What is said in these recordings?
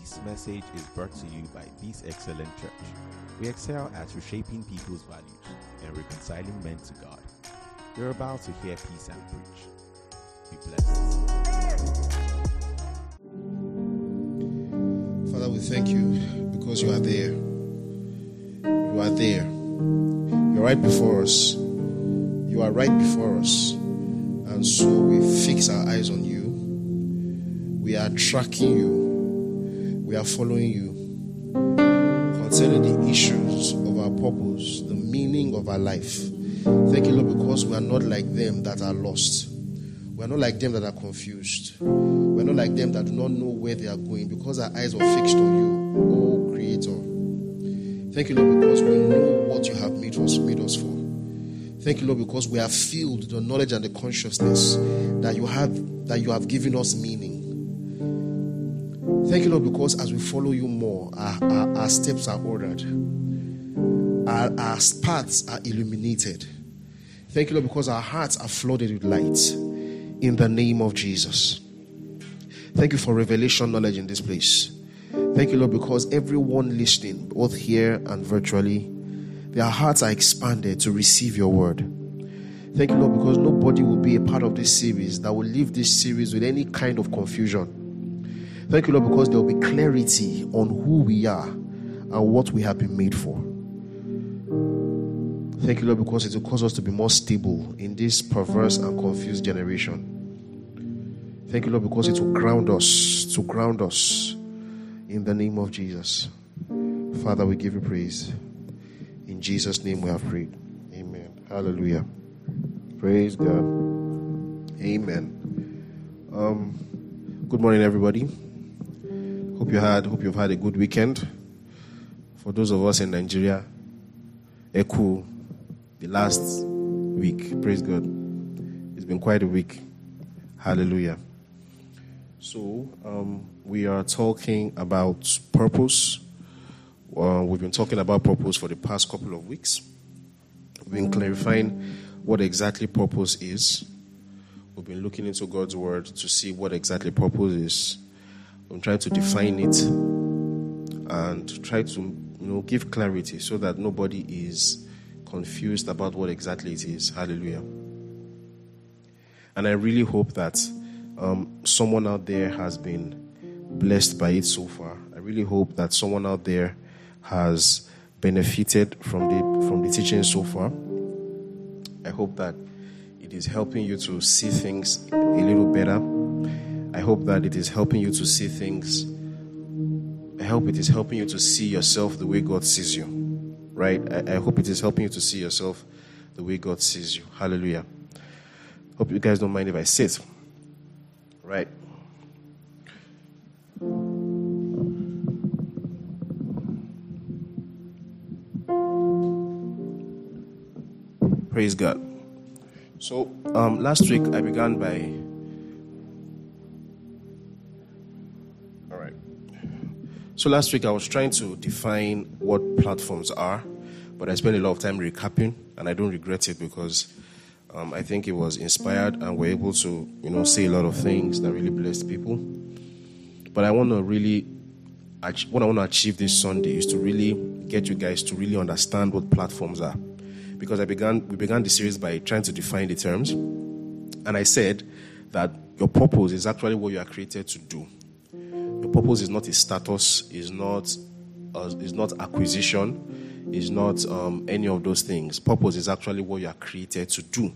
This message is brought to you by This Excellent Church. We excel at reshaping people's values and reconciling men to God. You're about to hear PSam preach. Be blessed. Father, we thank you because you are there. You are there. You're right before us. You are right before us. And so we fix our eyes on you. We are tracking you. We are following you concerning the issues of our purpose, the meaning of our life. Thank you, Lord, because we are not like them that are lost. We are not like them that are confused. We are not like them that do not know where they are going because our eyes are fixed on you, O Creator. Thank you, Lord, because we know what you have made us, made us for. Thank you, Lord, because we are filled with the knowledge and the consciousness that you have that you have given us meaning. Thank you, Lord, because as we follow you more, our, our, our steps are ordered, our, our paths are illuminated. Thank you, Lord, because our hearts are flooded with light in the name of Jesus. Thank you for revelation knowledge in this place. Thank you, Lord, because everyone listening, both here and virtually, their hearts are expanded to receive your word. Thank you, Lord, because nobody will be a part of this series that will leave this series with any kind of confusion. Thank you, Lord, because there will be clarity on who we are and what we have been made for. Thank you, Lord, because it will cause us to be more stable in this perverse and confused generation. Thank you, Lord, because it will ground us, to ground us in the name of Jesus. Father, we give you praise. In Jesus' name we have prayed. Amen. Hallelujah. Praise God. Amen. Um, good morning, everybody. Hope you had hope you've had a good weekend. For those of us in Nigeria, Eku, the last week. Praise God. It's been quite a week. Hallelujah. So um, we are talking about purpose. Uh, we've been talking about purpose for the past couple of weeks. We've been clarifying what exactly purpose is. We've been looking into God's word to see what exactly purpose is. I'm trying to define it and try to you know give clarity so that nobody is confused about what exactly it is. Hallelujah. And I really hope that um, someone out there has been blessed by it so far. I really hope that someone out there has benefited from the from the teaching so far. I hope that it is helping you to see things a little better. I hope that it is helping you to see things. I hope it is helping you to see yourself the way God sees you. Right? I, I hope it is helping you to see yourself the way God sees you. Hallelujah. Hope you guys don't mind if I sit. Right. Praise God. So, um, last week I began by. So, last week I was trying to define what platforms are, but I spent a lot of time recapping, and I don't regret it because um, I think it was inspired and we're able to, you know, say a lot of things that really blessed people. But I want to really, what I want to achieve this Sunday is to really get you guys to really understand what platforms are, because I began, we began the series by trying to define the terms, and I said that your purpose is actually what you are created to do. Purpose is not a status, is not, uh, is not acquisition, is not um, any of those things. Purpose is actually what you are created to do.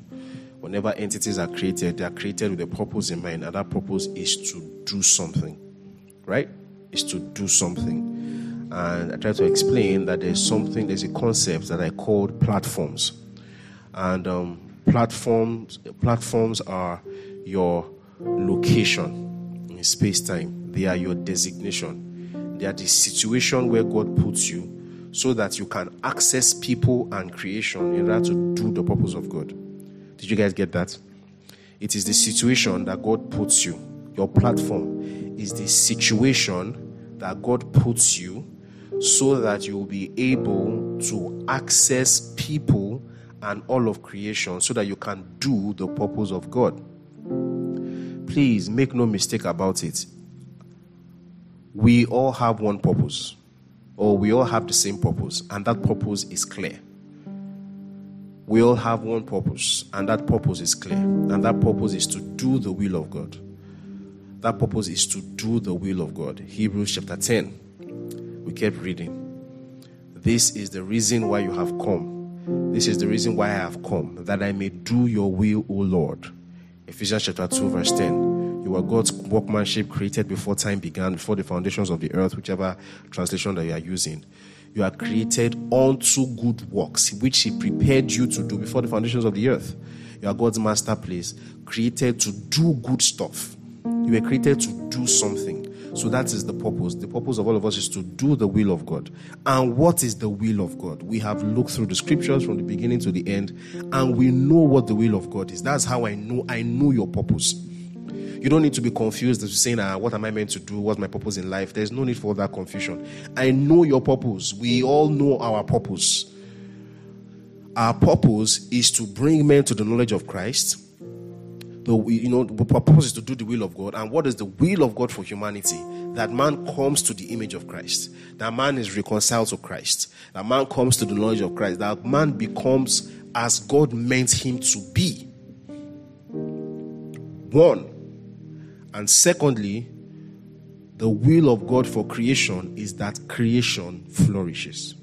Whenever entities are created, they are created with a purpose in mind, and that purpose is to do something, right? Is to do something. And I try to explain that there's something, there's a concept that I called platforms, and um, platforms platforms are your location in space time. They are your designation. They are the situation where God puts you so that you can access people and creation in order to do the purpose of God. Did you guys get that? It is the situation that God puts you. Your platform is the situation that God puts you so that you will be able to access people and all of creation so that you can do the purpose of God. Please make no mistake about it. We all have one purpose, or we all have the same purpose, and that purpose is clear. We all have one purpose, and that purpose is clear, and that purpose is to do the will of God. That purpose is to do the will of God. Hebrews chapter 10. We kept reading. This is the reason why you have come. This is the reason why I have come, that I may do your will, O Lord. Ephesians chapter 2, verse 10. You are God's workmanship created before time began, before the foundations of the earth, whichever translation that you are using. You are created unto good works, which He prepared you to do before the foundations of the earth. You are God's masterpiece, created to do good stuff. You were created to do something. So that is the purpose. The purpose of all of us is to do the will of God. And what is the will of God? We have looked through the scriptures from the beginning to the end, and we know what the will of God is. That's how I know I know your purpose. You don't need to be confused as saying, ah, what am I meant to do? What's my purpose in life? There's no need for that confusion. I know your purpose. We all know our purpose. Our purpose is to bring men to the knowledge of Christ the you know the purpose is to do the will of God. And what is the will of God for humanity? That man comes to the image of Christ. That man is reconciled to Christ. That man comes to the knowledge of Christ. That man becomes as God meant him to be. One. And secondly, the will of God for creation is that creation flourishes.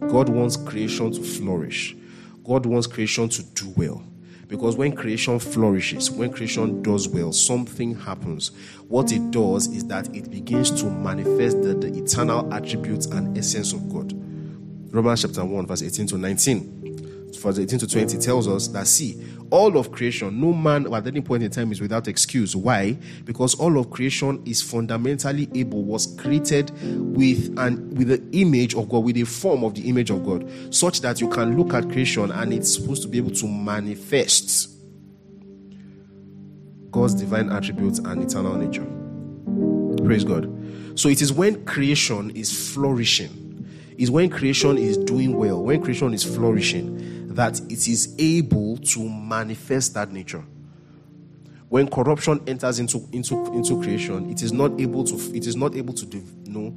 God wants creation to flourish. God wants creation to do well. Because when creation flourishes, when creation does well, something happens. What it does is that it begins to manifest the, the eternal attributes and essence of God. Romans chapter 1, verse 18 to 19, verse 18 to 20 tells us that see, all of creation, no man at any point in time is without excuse. Why? Because all of creation is fundamentally able, was created with an with the image of God, with a form of the image of God, such that you can look at creation and it's supposed to be able to manifest God's divine attributes and eternal nature. Praise God. So it is when creation is flourishing, is when creation is doing well, when creation is flourishing that it is able to manifest that nature. When corruption enters into, into, into creation, it is not able to it is not able to you know,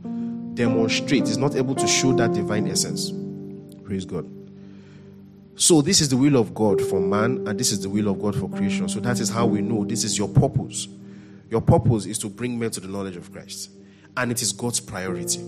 demonstrate, it is not able to show that divine essence. Praise God. So this is the will of God for man, and this is the will of God for creation. So that is how we know this is your purpose. Your purpose is to bring men to the knowledge of Christ, and it is God's priority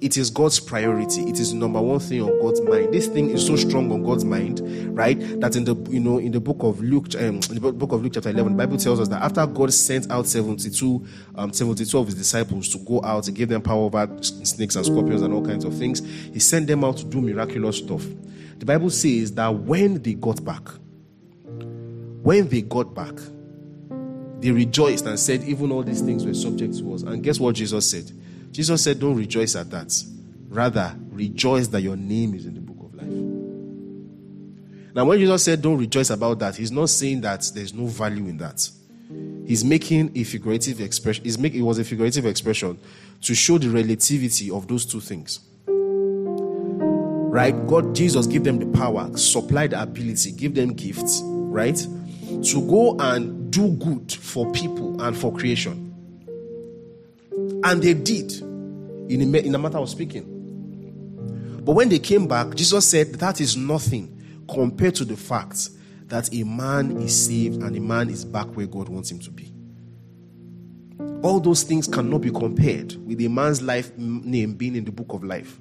it is God's priority. It is number one thing on God's mind. This thing is so strong on God's mind, right? That in the you know in the book of Luke, um, in the book of Luke chapter eleven, the Bible tells us that after God sent out seventy two, um, seventy two of His disciples to go out and give them power over snakes and scorpions and all kinds of things, He sent them out to do miraculous stuff. The Bible says that when they got back, when they got back, they rejoiced and said, even all these things were subject to us. And guess what Jesus said? Jesus said, Don't rejoice at that. Rather, rejoice that your name is in the book of life. Now, when Jesus said, Don't rejoice about that, he's not saying that there's no value in that. He's making a figurative expression. He's make, it was a figurative expression to show the relativity of those two things. Right? God, Jesus, give them the power, supply the ability, give them gifts, right? To go and do good for people and for creation. And they did in a, in a matter of speaking. But when they came back, Jesus said that is nothing compared to the fact that a man is saved and a man is back where God wants him to be. All those things cannot be compared with a man's life name being in the book of life.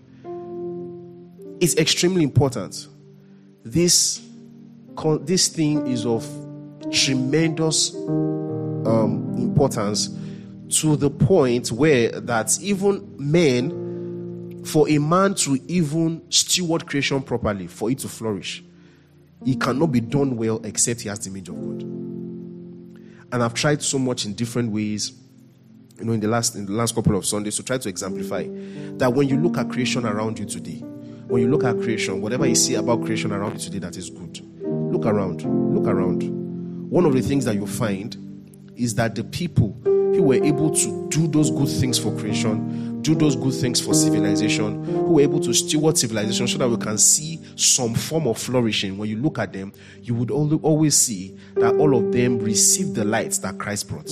It's extremely important. This, this thing is of tremendous um, importance to the point where that even men, for a man to even steward creation properly, for it to flourish, it cannot be done well except he has the image of God. And I've tried so much in different ways, you know, in the last in the last couple of Sundays to try to exemplify that when you look at creation around you today, when you look at creation, whatever you see about creation around you today that is good, look around, look around. One of the things that you find is that the people who were able to do those good things for creation, do those good things for civilization, who were able to steward civilization so that we can see some form of flourishing. When you look at them, you would always see that all of them received the light that Christ brought.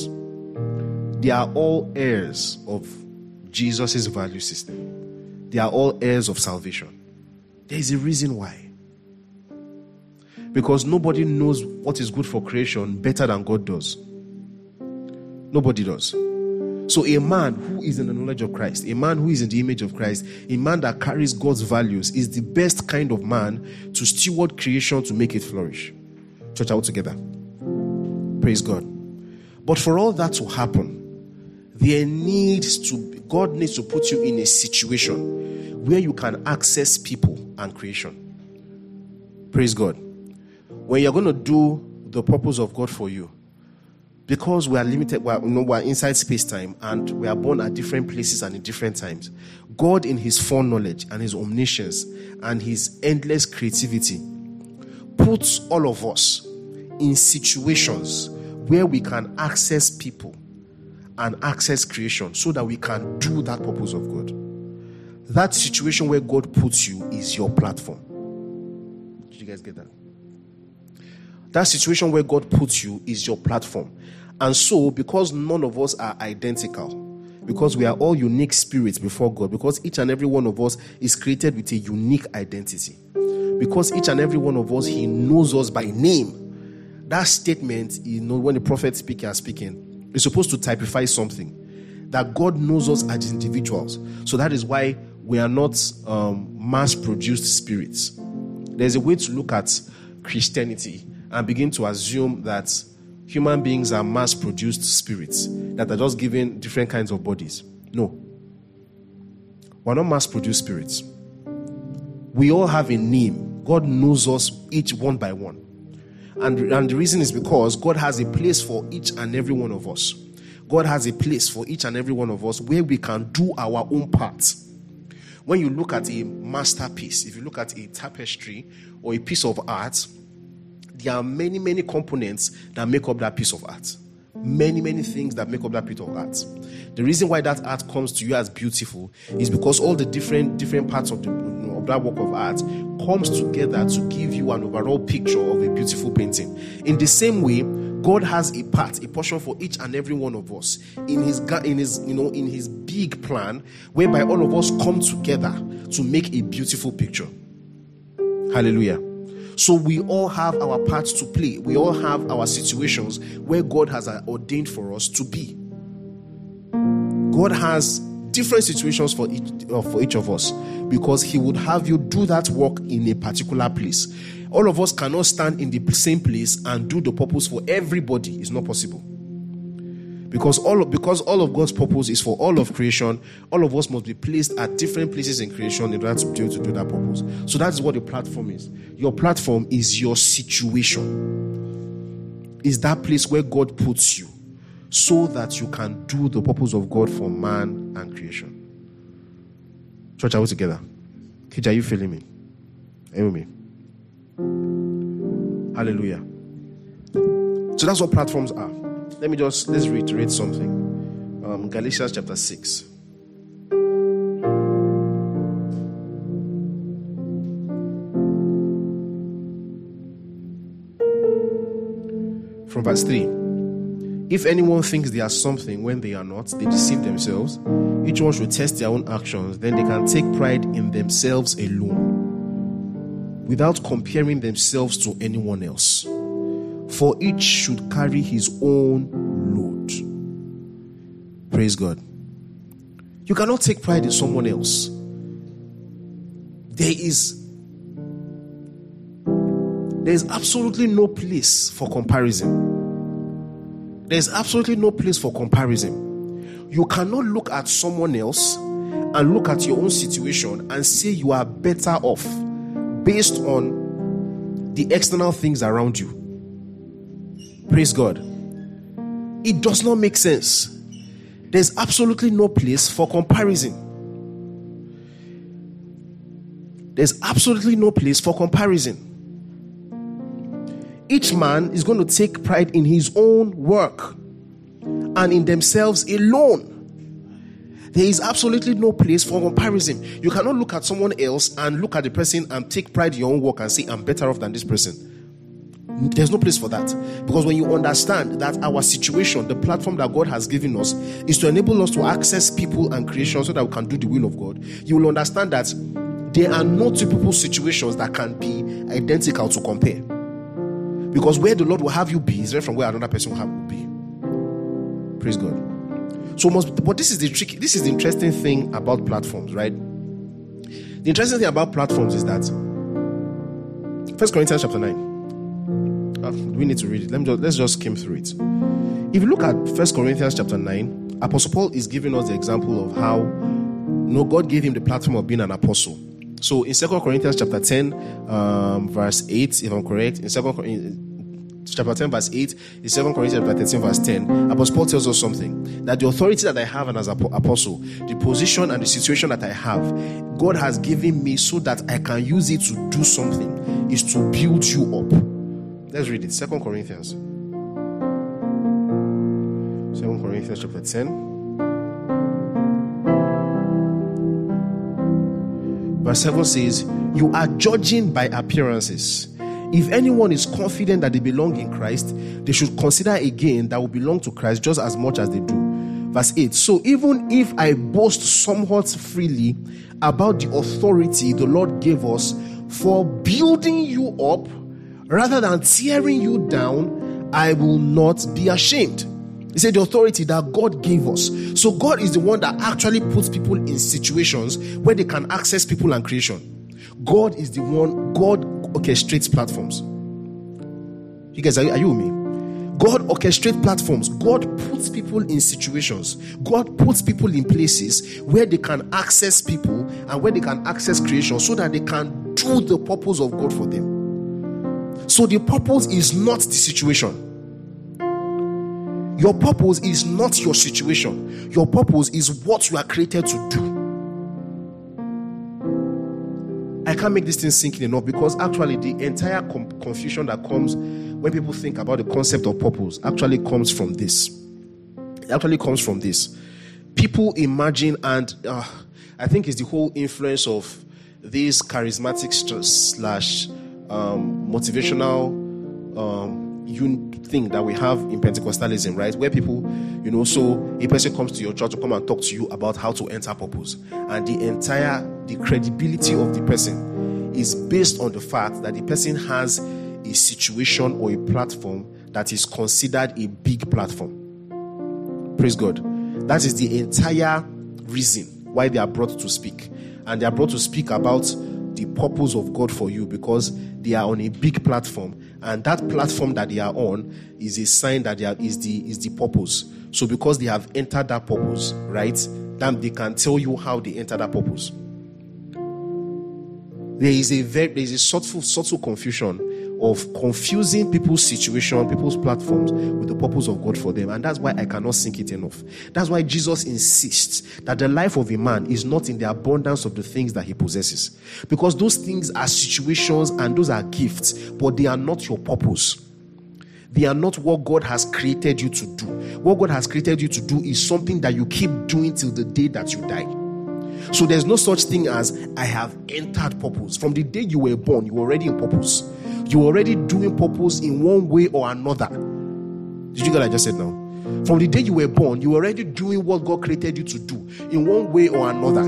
they are all heirs of Jesus' value system. They are all heirs of salvation. There is a reason why. Because nobody knows what is good for creation better than God does. Nobody does. So, a man who is in the knowledge of Christ, a man who is in the image of Christ, a man that carries God's values, is the best kind of man to steward creation to make it flourish. Church out together. Praise God. But for all that to happen, there needs to God needs to put you in a situation where you can access people and creation. Praise God. When you're going to do the purpose of God for you, because we are limited, we are, you know, we are inside space time and we are born at different places and in different times. God, in His foreknowledge and His omniscience and His endless creativity, puts all of us in situations where we can access people and access creation so that we can do that purpose of God. That situation where God puts you is your platform. Did you guys get that? That situation where God puts you is your platform. And so, because none of us are identical, because we are all unique spirits before God, because each and every one of us is created with a unique identity, because each and every one of us, He knows us by name that statement, you know, when the prophet speaking are speaking, is supposed to typify something that God knows us as individuals. So that is why we are not um, mass produced spirits. There's a way to look at Christianity and begin to assume that human beings are mass produced spirits that are just given different kinds of bodies. No. We're not mass produced spirits. We all have a name. God knows us each one by one. And, and the reason is because God has a place for each and every one of us. God has a place for each and every one of us where we can do our own part. When you look at a masterpiece, if you look at a tapestry or a piece of art, there are many, many components that make up that piece of art. Many, many things that make up that piece of art. The reason why that art comes to you as beautiful is because all the different different parts of the of that work of art comes together to give you an overall picture of a beautiful painting. In the same way, God has a part, a portion for each and every one of us in his in his you know in his big plan whereby all of us come together to make a beautiful picture. Hallelujah. So we all have our parts to play. We all have our situations where God has ordained for us to be. God has different situations for each uh, for each of us because he would have you do that work in a particular place all of us cannot stand in the same place and do the purpose for everybody it's not possible because all of, because all of God's purpose is for all of creation all of us must be placed at different places in creation in order to be able to do that purpose so that's what the platform is your platform is your situation is that place where God puts you so that you can do the purpose of God for man and creation. Church, are we together? Kid, are you feeling me? Are me? Hallelujah. So that's what platforms are. Let me just let's reiterate something. Um, Galatians chapter 6. From verse 3. If anyone thinks they are something when they are not, they deceive themselves. Each one should test their own actions, then they can take pride in themselves alone, without comparing themselves to anyone else. For each should carry his own load. Praise God. You cannot take pride in someone else. There is there is absolutely no place for comparison. There's absolutely no place for comparison. You cannot look at someone else and look at your own situation and say you are better off based on the external things around you. Praise God. It does not make sense. There's absolutely no place for comparison. There's absolutely no place for comparison each man is going to take pride in his own work and in themselves alone. There is absolutely no place for comparison. You cannot look at someone else and look at the person and take pride in your own work and say, I'm better off than this person. There's no place for that. Because when you understand that our situation, the platform that God has given us, is to enable us to access people and creation so that we can do the will of God, you will understand that there are no two people's situations that can be identical to compare. Because where the Lord will have you be is different from where another person will have you be. Praise God. So must but this is the tricky this is the interesting thing about platforms, right? The interesting thing about platforms is that First Corinthians chapter 9. Uh, we need to read it. Let me just, let's just skim through it. If you look at First Corinthians chapter 9, Apostle Paul is giving us the example of how you know, God gave him the platform of being an apostle. So in Second Corinthians chapter 10, um, verse 8, if I'm correct, in Second chapter 10, verse 8, in 2 Corinthians chapter 13, verse 10, Apostle Paul tells us something that the authority that I have and as apostle, the position and the situation that I have, God has given me so that I can use it to do something, is to build you up. Let's read it. Second Corinthians. Second Corinthians chapter 10. Verse 7 says, You are judging by appearances. If anyone is confident that they belong in Christ, they should consider again that we belong to Christ just as much as they do. Verse 8 So even if I boast somewhat freely about the authority the Lord gave us for building you up rather than tearing you down, I will not be ashamed. He said the authority that God gave us. So God is the one that actually puts people in situations where they can access people and creation. God is the one, God orchestrates platforms. You guys, are you, are you with me? God orchestrates platforms. God puts people in situations. God puts people in places where they can access people and where they can access creation so that they can do the purpose of God for them. So the purpose is not the situation. Your purpose is not your situation. Your purpose is what you are created to do. I can't make this thing sink in enough because actually the entire com- confusion that comes when people think about the concept of purpose actually comes from this. It actually comes from this. People imagine, and uh, I think it's the whole influence of this charismatic slash um, motivational um, thing that we have in Pentecostalism, right? Where people, you know, so a person comes to your church to come and talk to you about how to enter purpose, and the entire the credibility of the person is based on the fact that the person has a situation or a platform that is considered a big platform. Praise God. That is the entire reason why they are brought to speak. And they are brought to speak about the purpose of God for you because they are on a big platform and that platform that they are on is a sign that they are, is the is the purpose. So because they have entered that purpose, right? Then they can tell you how they entered that purpose. There is a very there is a subtle subtle confusion of confusing people's situation, people's platforms with the purpose of God for them. And that's why I cannot sink it enough. That's why Jesus insists that the life of a man is not in the abundance of the things that he possesses. Because those things are situations and those are gifts, but they are not your purpose. They are not what God has created you to do. What God has created you to do is something that you keep doing till the day that you die. So there's no such thing as I have entered purpose. From the day you were born, you were already in purpose. You're already doing purpose in one way or another. Did you get what I just said now? From the day you were born, you were already doing what God created you to do in one way or another.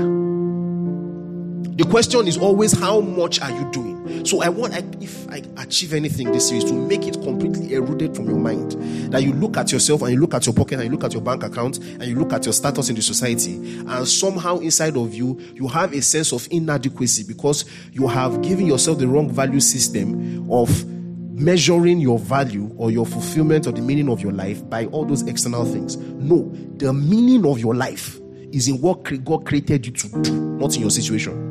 The question is always how much are you doing? So I want, if I achieve anything this year, is to make it completely eroded from your mind. That you look at yourself and you look at your pocket and you look at your bank account and you look at your status in the society, and somehow inside of you, you have a sense of inadequacy because you have given yourself the wrong value system of measuring your value or your fulfillment or the meaning of your life by all those external things. No, the meaning of your life is in what God created you to do, not in your situation.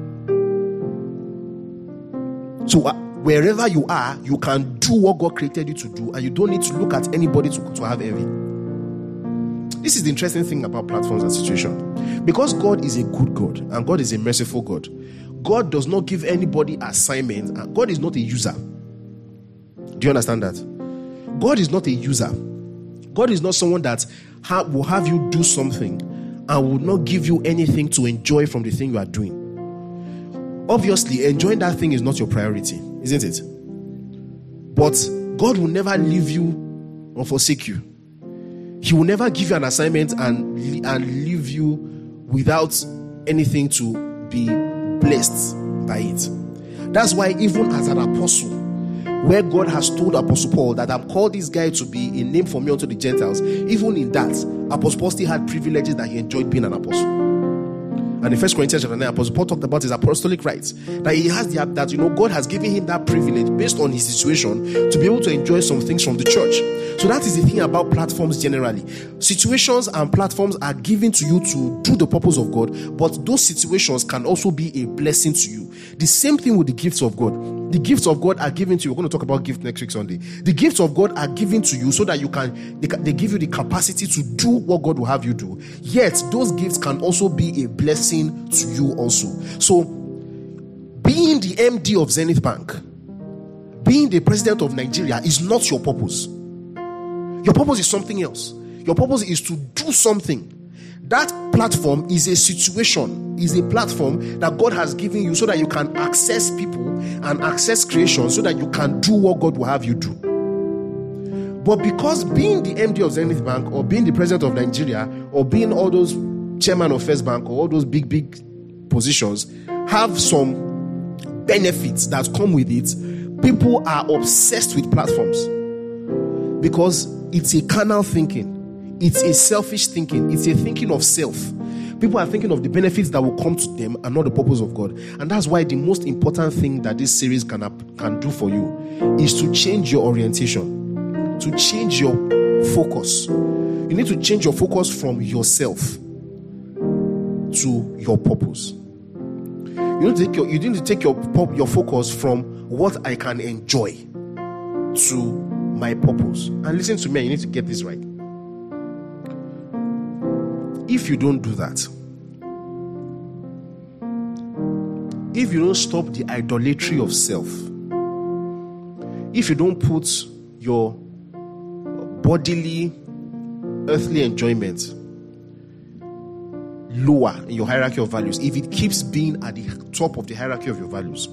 So uh, wherever you are, you can do what God created you to do, and you don't need to look at anybody to, to have envy. This is the interesting thing about platforms and situation. Because God is a good God and God is a merciful God, God does not give anybody assignments, and God is not a user. Do you understand that? God is not a user. God is not someone that ha- will have you do something and will not give you anything to enjoy from the thing you are doing. Obviously, enjoying that thing is not your priority, isn't it? But God will never leave you or forsake you. He will never give you an assignment and, and leave you without anything to be blessed by it. That's why, even as an apostle, where God has told Apostle Paul that I'm called this guy to be a name for me unto the Gentiles, even in that, Apostle Paul still had privileges that he enjoyed being an apostle. And in First Corinthians chapter 9, Apostle Paul talked about his apostolic rights. That he has the that you know God has given him that privilege based on his situation to be able to enjoy some things from the church. So that is the thing about platforms generally. Situations and platforms are given to you to do the purpose of God, but those situations can also be a blessing to you. The same thing with the gifts of God. The gifts of God are given to you. We're going to talk about gift next week Sunday. The gifts of God are given to you so that you can they, they give you the capacity to do what God will have you do. Yet those gifts can also be a blessing to you also. So being the MD of Zenith Bank, being the president of Nigeria is not your purpose. Your purpose is something else. Your purpose is to do something. That platform is a situation, is a platform that God has given you so that you can access people and access creation so that you can do what God will have you do. But because being the MD of Zenith Bank or being the president of Nigeria or being all those chairman of First Bank or all those big, big positions have some benefits that come with it, people are obsessed with platforms because it's a carnal thinking it's a selfish thinking, it's a thinking of self. People are thinking of the benefits that will come to them and not the purpose of God. And that's why the most important thing that this series can, can do for you is to change your orientation, to change your focus. You need to change your focus from yourself to your purpose. You need to take your, you need to take your, your focus from what I can enjoy to my purpose. And listen to me, you need to get this right. If you don't do that, if you don't stop the idolatry of self, if you don't put your bodily, earthly enjoyment lower in your hierarchy of values, if it keeps being at the top of the hierarchy of your values,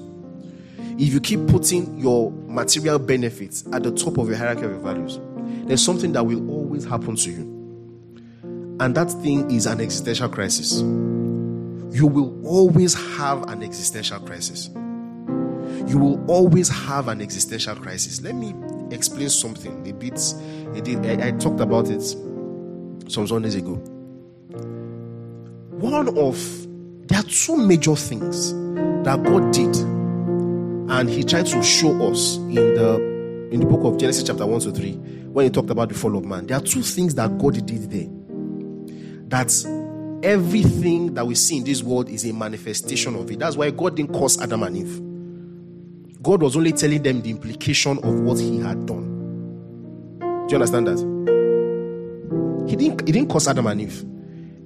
if you keep putting your material benefits at the top of your hierarchy of your values, there's something that will always happen to you and that thing is an existential crisis. You will always have an existential crisis. You will always have an existential crisis. Let me explain something a bit. I, I talked about it some Sundays ago. One of there are two major things that God did, and He tried to show us in the in the book of Genesis, chapter 1 to 3, when He talked about the fall of man. There are two things that God did there that everything that we see in this world is a manifestation of it. That's why God didn't curse Adam and Eve. God was only telling them the implication of what he had done. Do you understand that? He didn't, he didn't curse Adam and Eve.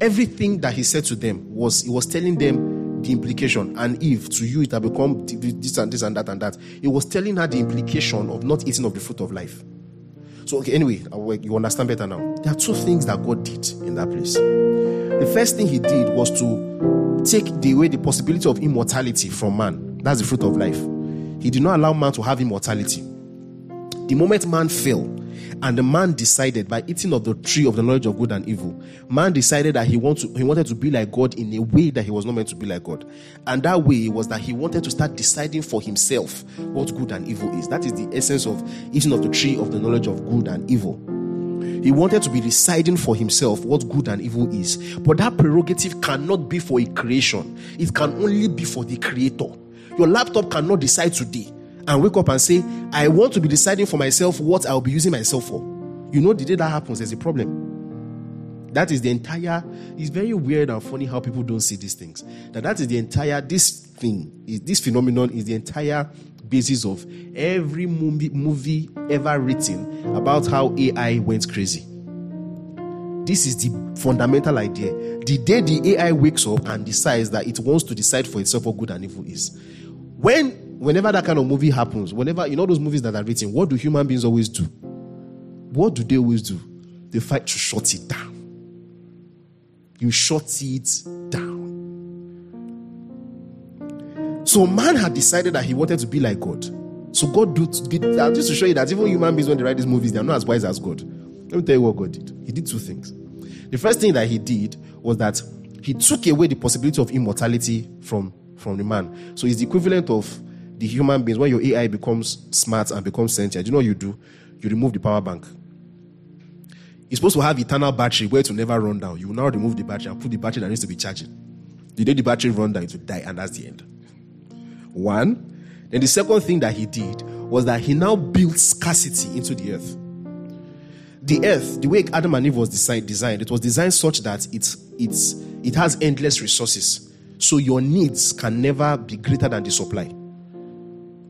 Everything that he said to them was he was telling them the implication. And Eve, to you, it had become this and this and that and that. He was telling her the implication of not eating of the fruit of life. So, okay, anyway, uh, you understand better now. There are two things that God did in that place. The first thing He did was to take away the possibility of immortality from man. That's the fruit of life. He did not allow man to have immortality. The moment man fell, and the man decided by eating of the tree of the knowledge of good and evil, man decided that he, want to, he wanted to be like God in a way that he was not meant to be like God. And that way was that he wanted to start deciding for himself what good and evil is. That is the essence of eating of the tree of the knowledge of good and evil. He wanted to be deciding for himself what good and evil is. But that prerogative cannot be for a creation, it can only be for the creator. Your laptop cannot decide today and wake up and say, I want to be deciding for myself what I'll be using myself for. You know, the day that happens, there's a problem. That is the entire. It's very weird and funny how people don't see these things. That that is the entire. This thing is this phenomenon is the entire basis of every movie, movie ever written about how AI went crazy. This is the fundamental idea. The day the AI wakes up and decides that it wants to decide for itself what good and evil is, when whenever that kind of movie happens, whenever you know those movies that are written, what do human beings always do? What do they always do? They fight to shut it down. You shut it down. So man had decided that he wanted to be like God. So God did, do just to show you that even human beings when they write these movies, they are not as wise as God. Let me tell you what God did. He did two things. The first thing that he did was that he took away the possibility of immortality from, from the man. So it's the equivalent of the human beings when your AI becomes smart and becomes sentient. You know what you do? You remove the power bank. It's supposed to have eternal battery where it will never run down. You will now remove the battery and put the battery that needs to be charging. The day the battery run down, it will die, and that's the end. One. Then the second thing that he did was that he now built scarcity into the earth. The earth, the way Adam and Eve was designed, designed it was designed such that it's it's it has endless resources. So your needs can never be greater than the supply.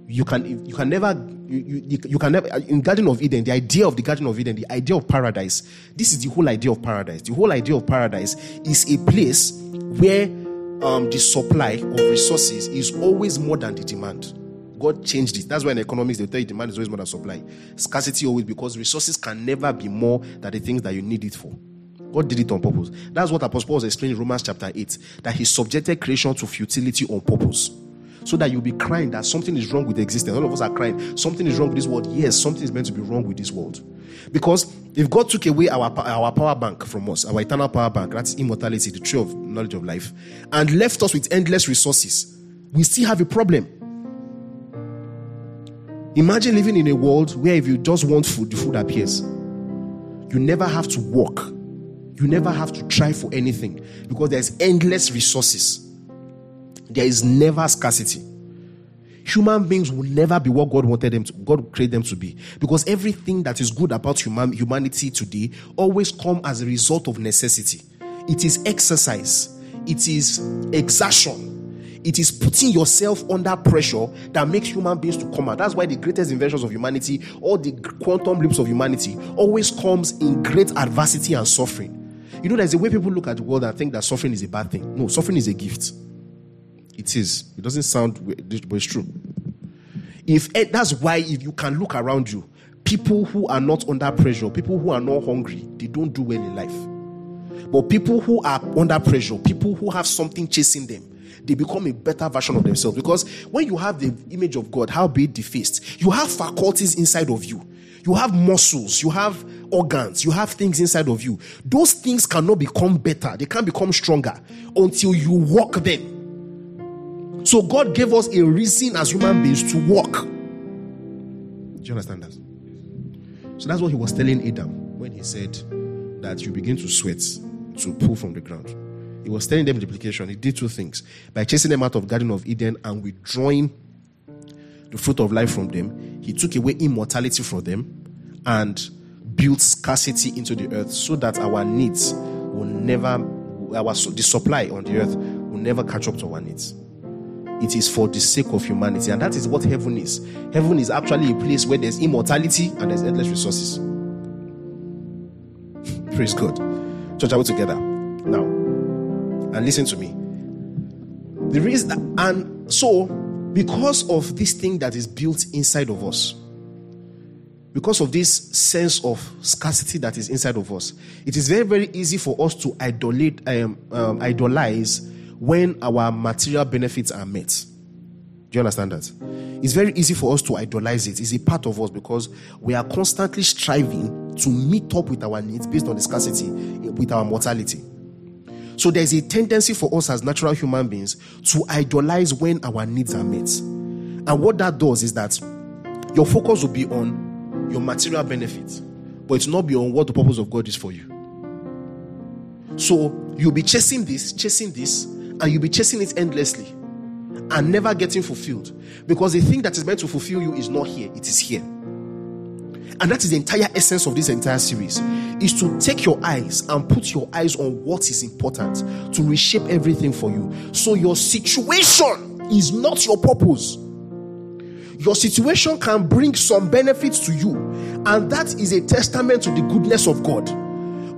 You can you can never you, you, you can never in Garden of Eden, the idea of the Garden of Eden, the idea of paradise. This is the whole idea of paradise. The whole idea of paradise is a place where um, the supply of resources is always more than the demand. God changed it. That's why in economics they tell you demand is always more than supply. Scarcity always because resources can never be more than the things that you need it for. God did it on purpose. That's what Apostle Paul was explaining in Romans chapter 8 that he subjected creation to futility on purpose. So that you'll be crying that something is wrong with existence. All of us are crying, something is wrong with this world. Yes, something is meant to be wrong with this world. Because if God took away our, our power bank from us, our eternal power bank, that's immortality, the tree of knowledge of life, and left us with endless resources, we still have a problem. Imagine living in a world where if you just want food, the food appears. You never have to work. You never have to try for anything because there's endless resources. There is never scarcity. Human beings will never be what God wanted them to, God created them to be. Because everything that is good about human, humanity today always come as a result of necessity. It is exercise. It is exertion it is putting yourself under pressure that makes human beings to come out. That's why the greatest inventions of humanity, all the quantum leaps of humanity, always comes in great adversity and suffering. You know, there's a way people look at the world and think that suffering is a bad thing. No, suffering is a gift. It is. It doesn't sound, but it's true. If eh, that's why, if you can look around you, people who are not under pressure, people who are not hungry, they don't do well in life. But people who are under pressure, people who have something chasing them, they become a better version of themselves. Because when you have the image of God, how be it defaced, you have faculties inside of you. You have muscles, you have organs, you have things inside of you. Those things cannot become better, they can't become stronger until you walk them. So God gave us a reason as human beings to walk. Do you understand that? So that's what he was telling Adam when he said that you begin to sweat to pull from the ground. He was telling them the implication. He did two things by chasing them out of Garden of Eden and withdrawing the fruit of life from them. He took away immortality from them and built scarcity into the earth so that our needs will never, our the supply on the earth will never catch up to our needs. It is for the sake of humanity, and that is what heaven is. Heaven is actually a place where there's immortality and there's endless resources. Praise God. Church, are we together? Now, and listen to me. The reason, and so, because of this thing that is built inside of us, because of this sense of scarcity that is inside of us, it is very, very easy for us to idolate, um, um, idolize when our material benefits are met. Do you understand that? It's very easy for us to idolize it. It's a part of us because we are constantly striving to meet up with our needs based on the scarcity eh, with our mortality. So there's a tendency for us as natural human beings to idolize when our needs are met. And what that does is that your focus will be on your material benefits, but it's not be on what the purpose of God is for you. So you'll be chasing this, chasing this, and you'll be chasing it endlessly and never getting fulfilled because the thing that is meant to fulfill you is not here, it is here. And that is the entire essence of this entire series is to take your eyes and put your eyes on what is important to reshape everything for you. So your situation is not your purpose. Your situation can bring some benefits to you, and that is a testament to the goodness of God.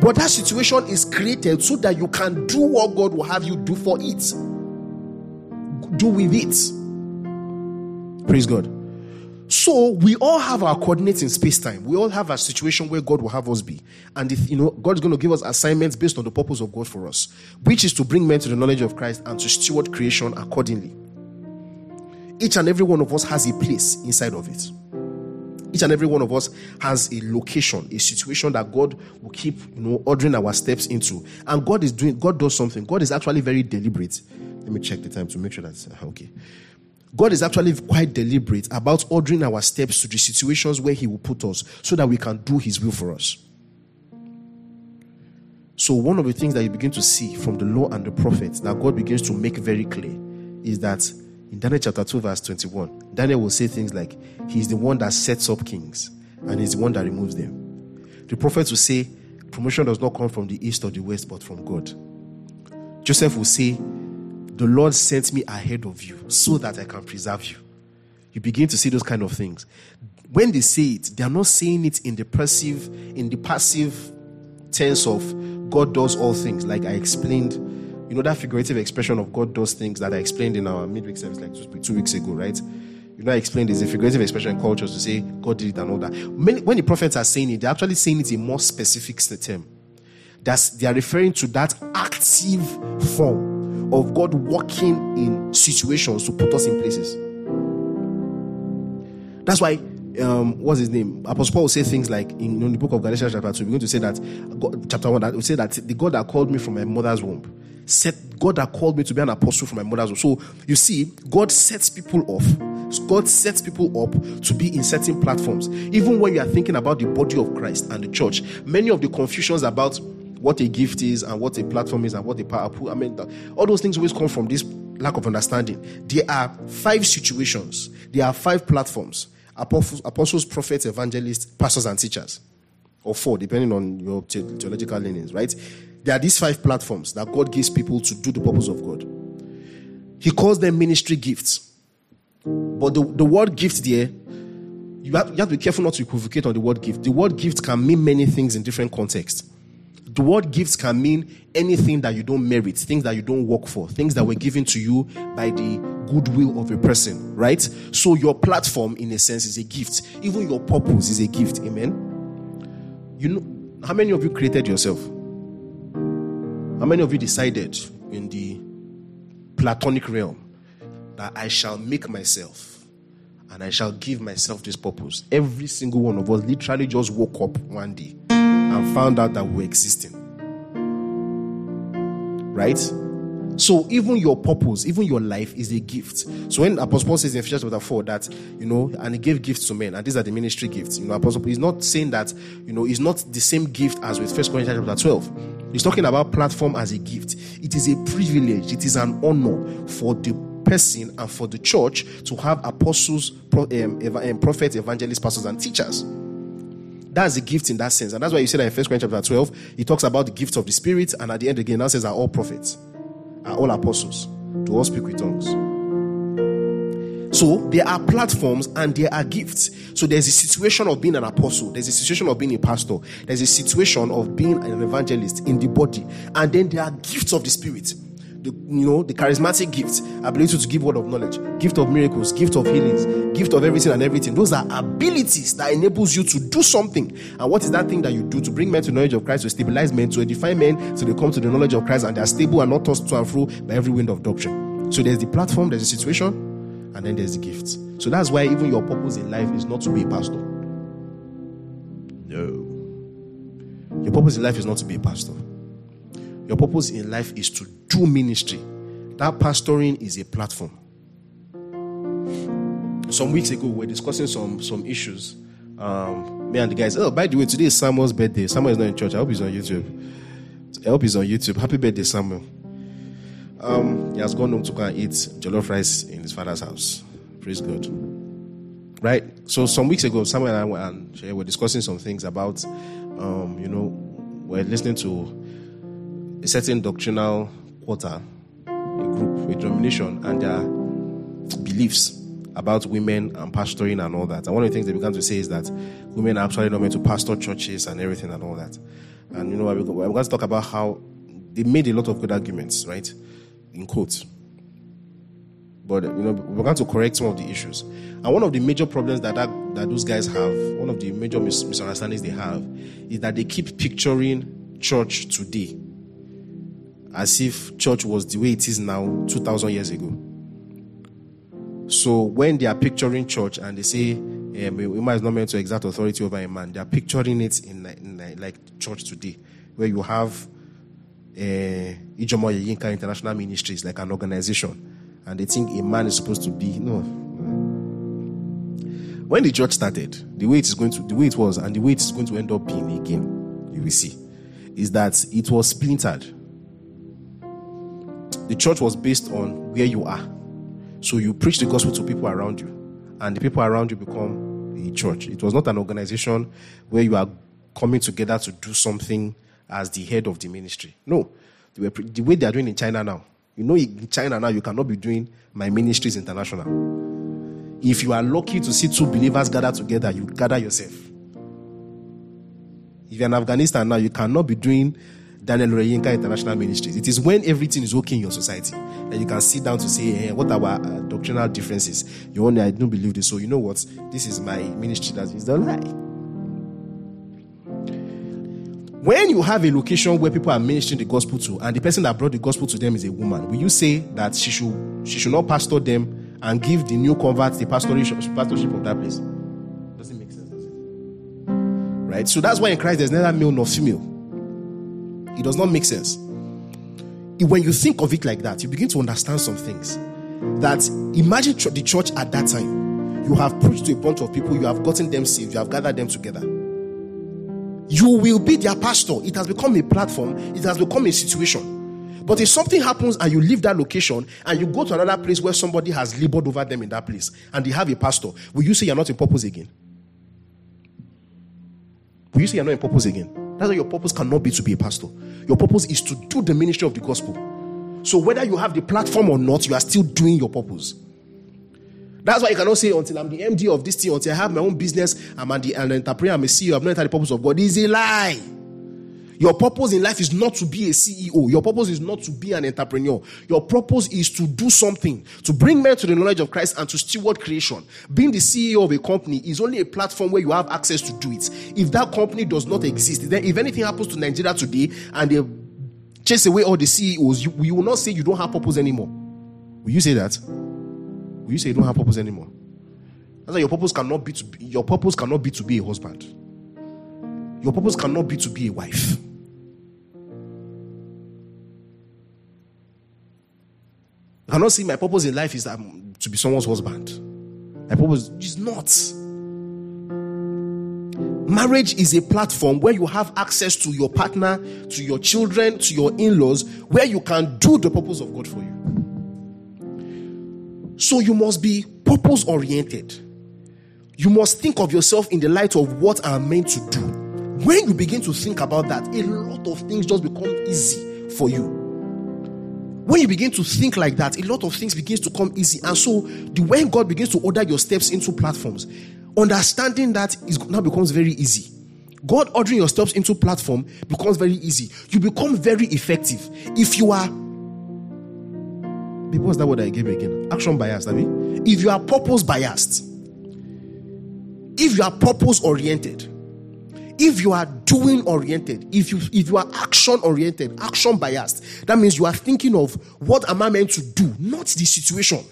But that situation is created so that you can do what God will have you do for it. Do with it. Praise God. So we all have our coordinates in space time. We all have a situation where God will have us be. And if you know, God's going to give us assignments based on the purpose of God for us, which is to bring men to the knowledge of Christ and to steward creation accordingly. each and every one of us has a place inside of it. Each and every one of us has a location, a situation that God will keep, you know, ordering our steps into. And God is doing, God does something. God is actually very deliberate. Let me check the time to make sure that's uh, okay. God is actually quite deliberate about ordering our steps to the situations where He will put us so that we can do His will for us. So, one of the things that you begin to see from the law and the prophets that God begins to make very clear is that in Daniel chapter 2, verse 21, Daniel will say things like, He's the one that sets up kings and He's the one that removes them. The prophets will say, Promotion does not come from the east or the west, but from God. Joseph will say, The Lord sent me ahead of you so that I can preserve you. You begin to see those kind of things. When they say it, they are not saying it in the passive, in the passive tense of God does all things, like I explained you know that figurative expression of God does things that I explained in our midweek service like two, two weeks ago, right? You know, I explained is a figurative expression in cultures to say God did it and all that. Many, when the prophets are saying it, they're actually saying it in more specific term. That's they are referring to that active form of God working in situations to put us in places. That's why um, what's his name? Apostle Paul will say things like in, in the book of Galatians chapter 2, we're going to say that God, chapter 1 that will say that the God that called me from my mother's womb set God that called me to be an apostle from my mother's. So you see, God sets people off. God sets people up to be in certain platforms. Even when you are thinking about the body of Christ and the church, many of the confusions about what a gift is and what a platform is and what a power, I mean, all those things always come from this lack of understanding. There are five situations, there are five platforms apostles, apostles prophets, evangelists, pastors, and teachers. Or four, depending on your theological leanings, right? There are these five platforms that God gives people to do the purpose of God. He calls them ministry gifts. But the, the word gift there, you have, you have to be careful not to equivocate on the word gift. The word gift can mean many things in different contexts. The word gifts can mean anything that you don't merit, things that you don't work for, things that were given to you by the goodwill of a person, right? So your platform, in a sense, is a gift. Even your purpose is a gift. Amen. You know, how many of you created yourself? How many of you decided in the platonic realm that I shall make myself and I shall give myself this purpose? Every single one of us literally just woke up one day and found out that we're existing. Right? So even your purpose, even your life is a gift. So when Apostle Paul says in Ephesians chapter 4 that, you know, and he gave gifts to men, and these are the ministry gifts, you know, Apostle Paul is not saying that, you know, it's not the same gift as with First Corinthians chapter 12. He's talking about platform as a gift. It is a privilege, it is an honor for the person and for the church to have apostles, um, um, prophets, evangelists, pastors, and teachers. That's a gift in that sense. And that's why you see that in First Corinthians chapter 12, he talks about the gift of the Spirit, and at the end again, now says are all prophets are all apostles. To all speak with tongues. So there are platforms and there are gifts. So there's a situation of being an apostle, there's a situation of being a pastor, there's a situation of being an evangelist in the body, and then there are gifts of the spirit the you know the charismatic gifts, ability to give word of knowledge, gift of miracles, gift of healings, gift of everything and everything. Those are abilities that enables you to do something. And what is that thing that you do to bring men to knowledge of Christ, to stabilize men, to edify men, so they come to the knowledge of Christ and they are stable and not tossed to and fro by every wind of doctrine. So there's the platform, there's the situation, and then there's the gifts. So that's why even your purpose in life is not to be a pastor. No. Your purpose in life is not to be a pastor. Your purpose in life is to do ministry. That pastoring is a platform. Some weeks ago, we were discussing some some issues. Um, me and the guys. Oh, by the way, today is Samuel's birthday. Samuel is not in church. I hope he's on YouTube. I hope he's on YouTube. Happy birthday, Samuel. Um, he has gone home to go and eat jollof rice in his father's house. Praise God. Right. So some weeks ago, Samuel and I were, were discussing some things about, um, you know, we're listening to a certain doctrinal quarter, a group, a denomination, and their beliefs about women and pastoring and all that. And one of the things they began to say is that women are actually not meant to pastor churches and everything and all that. And you know, we're going to talk about how they made a lot of good arguments, right? In quotes. But you know, we're going to correct some of the issues. And one of the major problems that that, that those guys have, one of the major mis- misunderstandings they have, is that they keep picturing church today as if church was the way it is now 2000 years ago So when they are picturing church and they say um, woman is not meant to exert authority over a man, they are picturing it in, in like church today, where you have uh, Ijomo Yinka International Ministries, like an organization, and they think a man is supposed to be no. When the church started, the way it is going to, the way it was, and the way it is going to end up being again, you will see, is that it was splintered. The church was based on where you are. So you preach the gospel to people around you, and the people around you become a church. It was not an organization where you are coming together to do something as the head of the ministry. No, the way, the way they are doing in China now. You know, in China now, you cannot be doing my ministries international. If you are lucky to see two believers gather together, you gather yourself. If you're in Afghanistan now, you cannot be doing Daniel Oreyinka International Ministries. It is when everything is okay in your society that you can sit down to say, hey, what are our uh, doctrinal differences? You only, I don't believe this. So you know what? This is my ministry that is the lie. When you have a location where people are ministering the gospel to, and the person that brought the gospel to them is a woman, will you say that she should she should not pastor them and give the new converts the pastorship, pastorship of that place? Doesn't make sense, does it? Right? So that's why in Christ there's neither male nor female. It does not make sense. When you think of it like that, you begin to understand some things. That imagine the church at that time. You have preached to a bunch of people, you have gotten them saved, you have gathered them together you will be their pastor. It has become a platform, it has become a situation. But if something happens and you leave that location and you go to another place where somebody has labored over them in that place and they have a pastor, will you say you're not in purpose again? Will you say you're not in purpose again? That's why your purpose cannot be to be a pastor. Your purpose is to do the ministry of the gospel. So whether you have the platform or not, you are still doing your purpose. That's why you cannot say until I'm the MD of this thing, until I have my own business, I'm an, an entrepreneur, I'm a CEO, I've not entered the purpose of God. It's a lie. Your purpose in life is not to be a CEO. Your purpose is not to be an entrepreneur. Your purpose is to do something, to bring men to the knowledge of Christ and to steward creation. Being the CEO of a company is only a platform where you have access to do it. If that company does not exist, then if anything happens to Nigeria today and they chase away all the CEOs, you, you will not say you don't have purpose anymore. Will you say that? Will you say you don't have purpose anymore? That's why your purpose cannot be to be, your purpose cannot be to be a husband. Your purpose cannot be to be a wife. I cannot see my purpose in life is um, to be someone's husband. My purpose is not. Marriage is a platform where you have access to your partner, to your children, to your in laws, where you can do the purpose of God for you. So you must be purpose oriented. You must think of yourself in the light of what I'm meant to do. When you begin to think about that, a lot of things just become easy for you. When you begin to think like that, a lot of things begins to come easy. And so the when God begins to order your steps into platforms, understanding that is now becomes very easy. God ordering your steps into platform becomes very easy. You become very effective. If you are what's that word I gave again? Action biased. I mean, if you are purpose biased, if you are purpose oriented, if you are doing oriented, if you if you are action oriented, action biased, that means you are thinking of what am I meant to do, not the situation.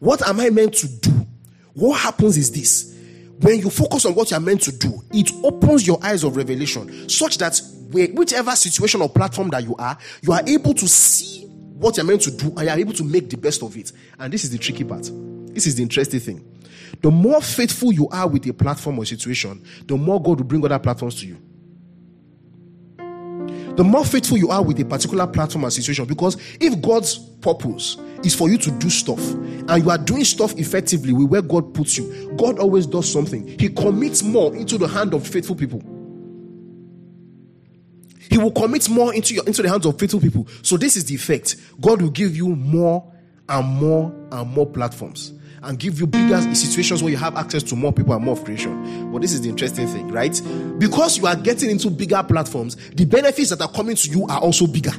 What am I meant to do? What happens is this. When you focus on what you are meant to do, it opens your eyes of revelation such that whichever situation or platform that you are, you are able to see what you're meant to do and you're able to make the best of it. And this is the tricky part. This is the interesting thing. The more faithful you are with a platform or situation, the more God will bring other platforms to you. The more faithful you are with a particular platform or situation, because if God's purpose is for you to do stuff and you are doing stuff effectively with where God puts you, God always does something. He commits more into the hand of faithful people. He will commit more into your into the hands of faithful people. So this is the effect. God will give you more and more and more platforms and give you bigger situations where you have access to more people and more creation. But this is the interesting thing, right? Because you are getting into bigger platforms, the benefits that are coming to you are also bigger.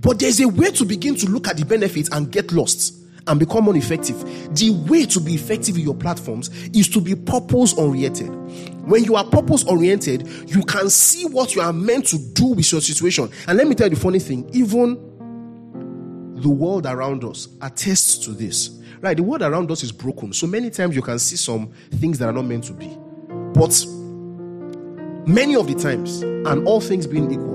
But there's a way to begin to look at the benefits and get lost and become more effective. The way to be effective in your platforms is to be purpose oriented. When you are purpose oriented, you can see what you are meant to do with your situation. And let me tell you the funny thing even the world around us attests to this. Right? The world around us is broken. So many times you can see some things that are not meant to be. But many of the times, and all things being equal,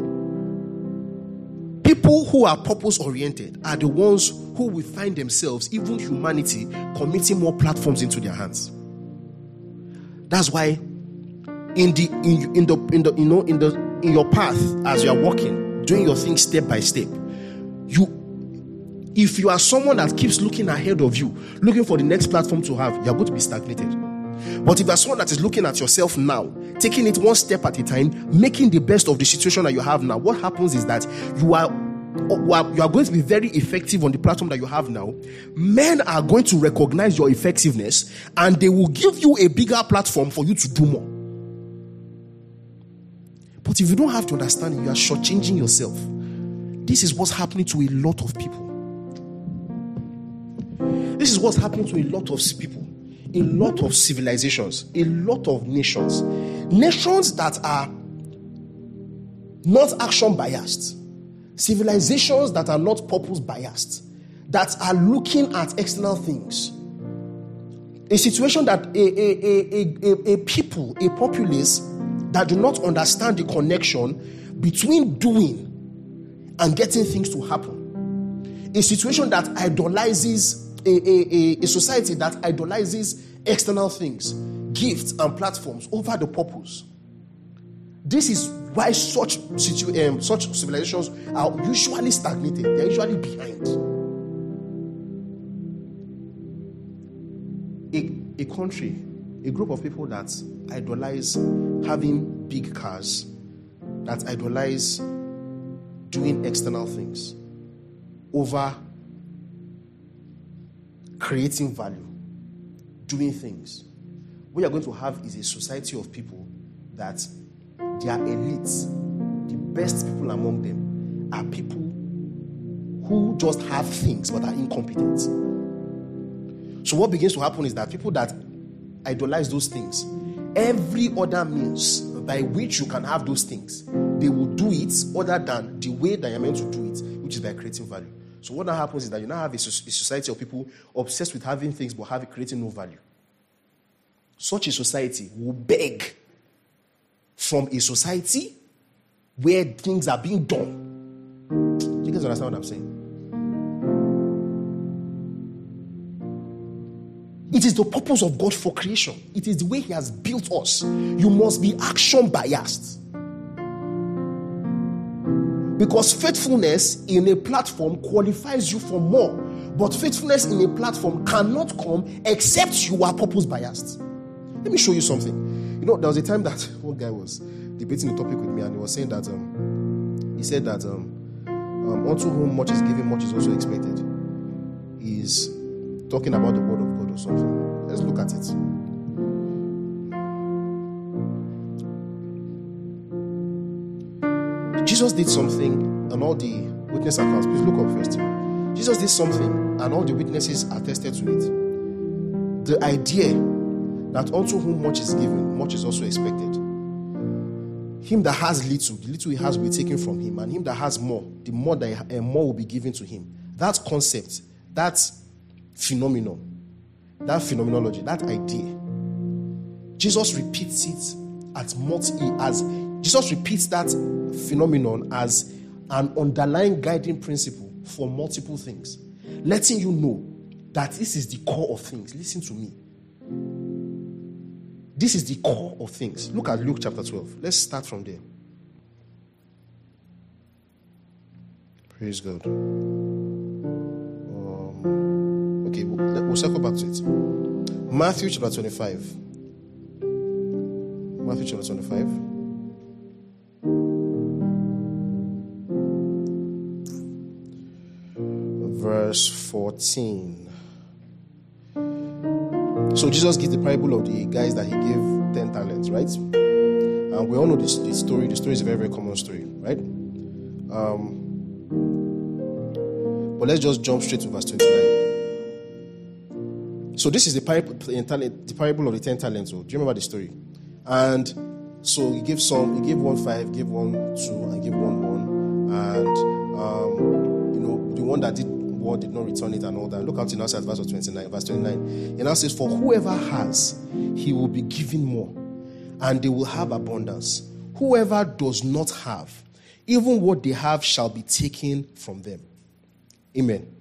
people who are purpose oriented are the ones who will find themselves, even humanity, committing more platforms into their hands. That's why in the in, in the in the you know in the in your path as you are walking, doing your thing step by step, you if you are someone that keeps looking ahead of you, looking for the next platform to have, you're going to be stagnated. But if you're someone that is looking at yourself now, taking it one step at a time, making the best of the situation that you have now, what happens is that you are you are going to be very effective on the platform that you have now. Men are going to recognize your effectiveness and they will give you a bigger platform for you to do more. But if you don't have to understanding, you are shortchanging yourself. This is what's happening to a lot of people. This is what's happening to a lot of people, a lot of civilizations, a lot of nations. Nations that are not action biased, civilizations that are not purpose biased, that are looking at external things. A situation that a, a, a, a, a people, a populace that do not understand the connection between doing and getting things to happen. A situation that idolizes a, a, a, society that idolizes external things, gifts, and platforms over the purpose. This is why such, situ- um, such civilizations are usually stagnated, they're usually behind. A, a country, a group of people that idolize having big cars, that idolize doing external things over creating value, doing things. What you're going to have is a society of people that they are elites. The best people among them are people who just have things but are incompetent. So, what begins to happen is that people that idolize those things every other means by which you can have those things, they will do it other than the way that you're meant to do it, which is by creating value. So what now happens is that you now have a, society of people obsessed with having things but having creating no value. Such a society will beg from a society where things are being done. Do you guys understand what I'm saying? It is the purpose of God for creation. It is the way He has built us. You must be action biased. Because faithfulness in a platform qualifies you for more. But faithfulness in a platform cannot come except you are purpose biased. Let me show you something. You know, there was a time that one guy was debating the topic with me and he was saying that um, he said that um, um, unto whom much is given, much is also expected. He's talking about the word of God or something. Let's look at it. Jesus did something, and all the witness accounts. Please look up first. Jesus did something, and all the witnesses attested to it. The idea that unto whom much is given, much is also expected. Him that has little, the little he has will be taken from him, and him that has more, the more that uh, more will be given to him. That concept, that phenomenon, that phenomenology, that idea. Jesus repeats it at multi as Jesus repeats that phenomenon as an underlying guiding principle for multiple things, letting you know that this is the core of things. Listen to me. This is the core of things. Look at Luke chapter 12. Let's start from there. Praise God. Um, okay, we'll, we'll circle back to it. Matthew chapter 25. Matthew chapter 25. Verse 14. So Jesus gives the parable of the guys that he gave 10 talents, right? And we all know this, this story. The story is a very, very common story, right? Um, but let's just jump straight to verse 29. So this is the parable, the parable of the 10 talents. Oh. Do you remember the story? And so he gave some, he gave one five, gave one two, and gave one one. And, um, you know, the one that did reward, did not return it, and all that. Look at in says verse 29. Verse 29. It now says, For whoever has, he will be given more, and they will have abundance. Whoever does not have, even what they have shall be taken from them. Amen.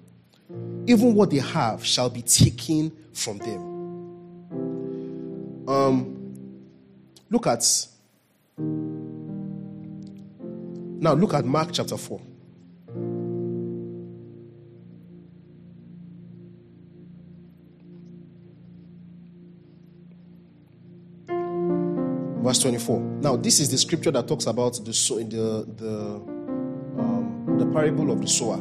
Even what they have shall be taken from them. Um, look at now look at Mark chapter 4. Verse 24. Now, this is the scripture that talks about the the the um, the parable of the sower.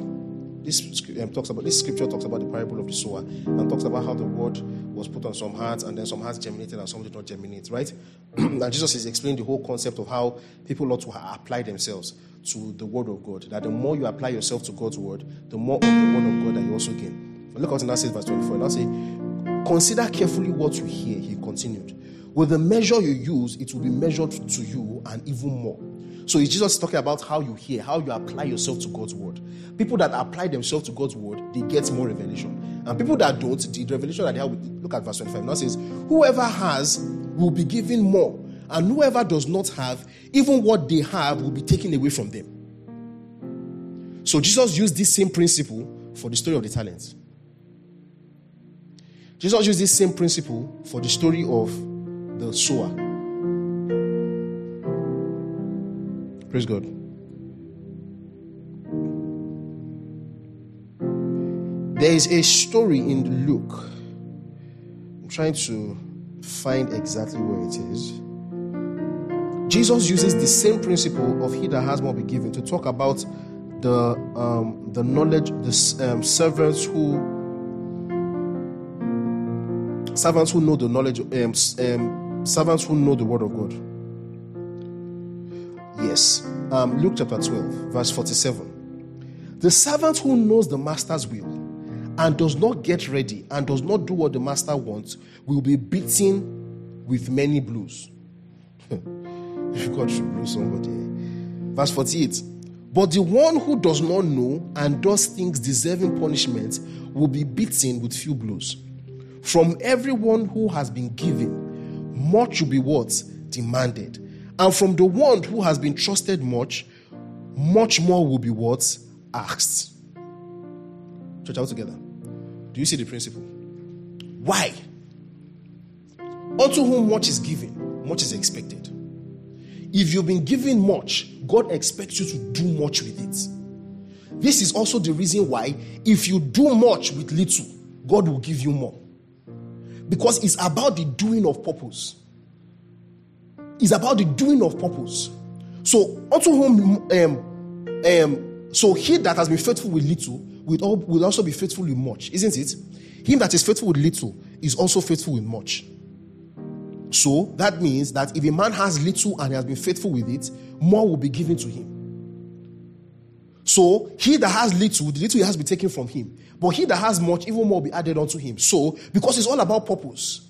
This um, talks about this scripture talks about the parable of the sower and talks about how the word was put on some hearts and then some hearts germinated and some did not germinate, right? and Jesus is explaining the whole concept of how people ought to apply themselves to the word of God. That the more you apply yourself to God's word, the more of the word of God that you also gain. Look at what says verse 24. Now say, consider carefully what you hear, he continued. With the measure you use, it will be measured to you and even more. So it's Jesus talking about how you hear, how you apply yourself to God's word. People that apply themselves to God's word, they get more revelation. And people that don't, the revelation that they have, look at verse 25 now says, Whoever has will be given more, and whoever does not have, even what they have will be taken away from them. So Jesus used this same principle for the story of the talents. Jesus used this same principle for the story of the sower. Praise God. There is a story in Luke. I'm trying to find exactly where it is. Jesus uses the same principle of he that has more be given to talk about the um, the knowledge, the um, servants who servants who know the knowledge, um, um servants who know the word of God. Yes. Um, Luke chapter 12, verse 47. The servant who knows the master's will and does not get ready and does not do what the master wants will be beaten with many blows. If God should blow somebody. Verse 48. But the one who does not know and does things deserving punishment will be beaten with few blows. From everyone who has been given, much will be what? Demanded and from the one who has been trusted much, much more will be what? Asked. Church, all together. Do you see the principle? Why? Unto whom much is given, much is expected. If you've been given much, God expects you to do much with it. This is also the reason why, if you do much with little, God will give you more. Because it's about the doing of purpose It's about the doing of purpose. So, unto whom, um, um, so he that has been faithful with little will, will also be faithful with much, isn't it? Him that is faithful with little is also faithful with much. So that means that if a man has little and he has been faithful with it, more will be given to him. So he that has little, the little he has been taken from him. But he that has much, even more be added unto him. So, because it's all about purpose.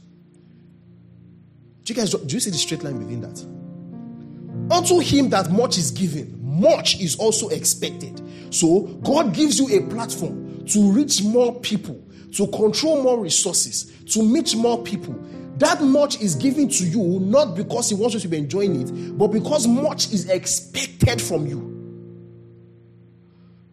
Do you guys do you see the straight line within that? Unto him that much is given, much is also expected. So God gives you a platform to reach more people, to control more resources, to meet more people. That much is given to you not because He wants you to be enjoying it, but because much is expected from you.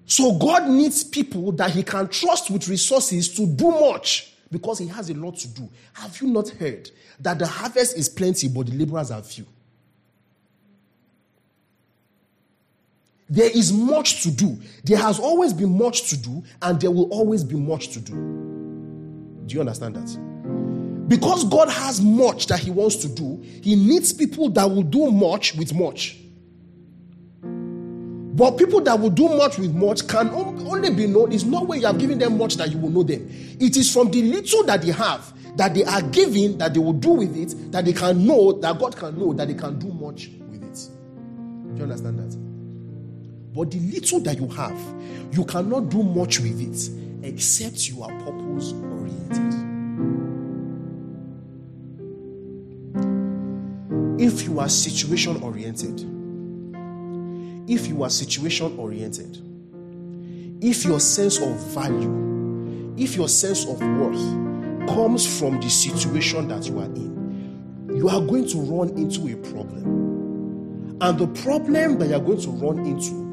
So God needs people that He can trust with resources to do much because He has a lot to do. Have you not heard that the harvest is plenty, but the laborers are few. There is much to do. There has always been much to do, and there will always be much to do. Do you understand that? Because God has much that He wants to do, He needs people that will do much with much. But people that will do much with much can only be known. It's not when you have given them much that you will know them. It is from the little that they have that they are giving, that they will do with it, that they can know, that God can know, that they can do much with it. Do you understand that? But the little that you have, you cannot do much with it except you are purpose oriented. If you are situation oriented, if you are situation oriented, if your sense of value, if your sense of worth comes from the situation that you are in, you are going to run into a problem. And the problem that you are going to run into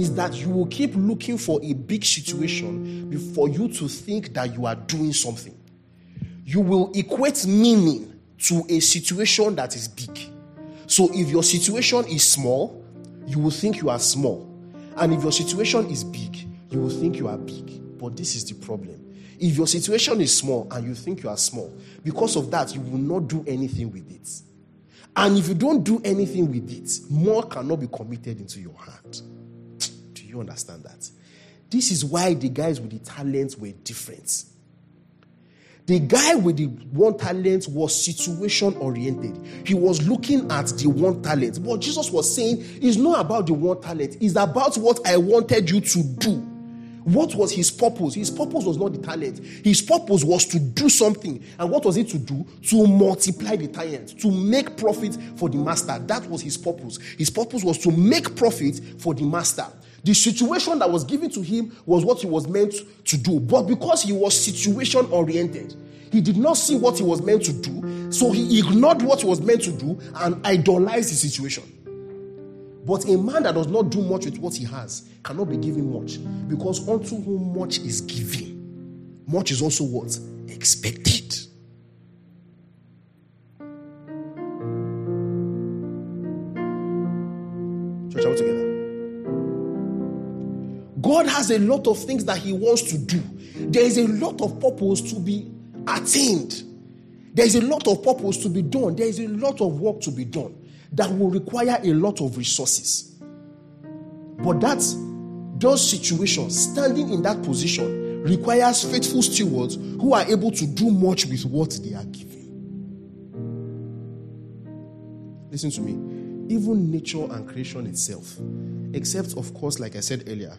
is that you will keep looking for a big situation before you to think that you are doing something. You will equate meaning to a situation that is big. So if your situation is small, you will think you are small. And if your situation is big, you will think you are big. But this is the problem. If your situation is small and you think you are small, because of that, you will not do anything with it. And if you don't do anything with it, more cannot be committed into your hand. Do you understand that? This is why the guys with the talents were different. The guy with the one talent was situation oriented. He was looking at the one talent. What Jesus was saying is not about the one talent, it's about what I wanted you to do. What was his purpose? His purpose was not the talent. His purpose was to do something. And what was it to do? To multiply the talent, to make profit for the master. That was his purpose. His purpose was to make profit for the master. The situation that was given to him was what he was meant to do. But because he was situation oriented, he did not see what he was meant to do. So he ignored what he was meant to do and idolized the situation. But a man that does not do much with what he has cannot be given much. Because unto whom much is given, much is also what? Expected. God has a lot of things that He wants to do. There is a lot of purpose to be attained. There is a lot of purpose to be done. There is a lot of work to be done that will require a lot of resources. But that those situations, standing in that position, requires faithful stewards who are able to do much with what they are given. Listen to me. Even nature and creation itself, except, of course, like I said earlier,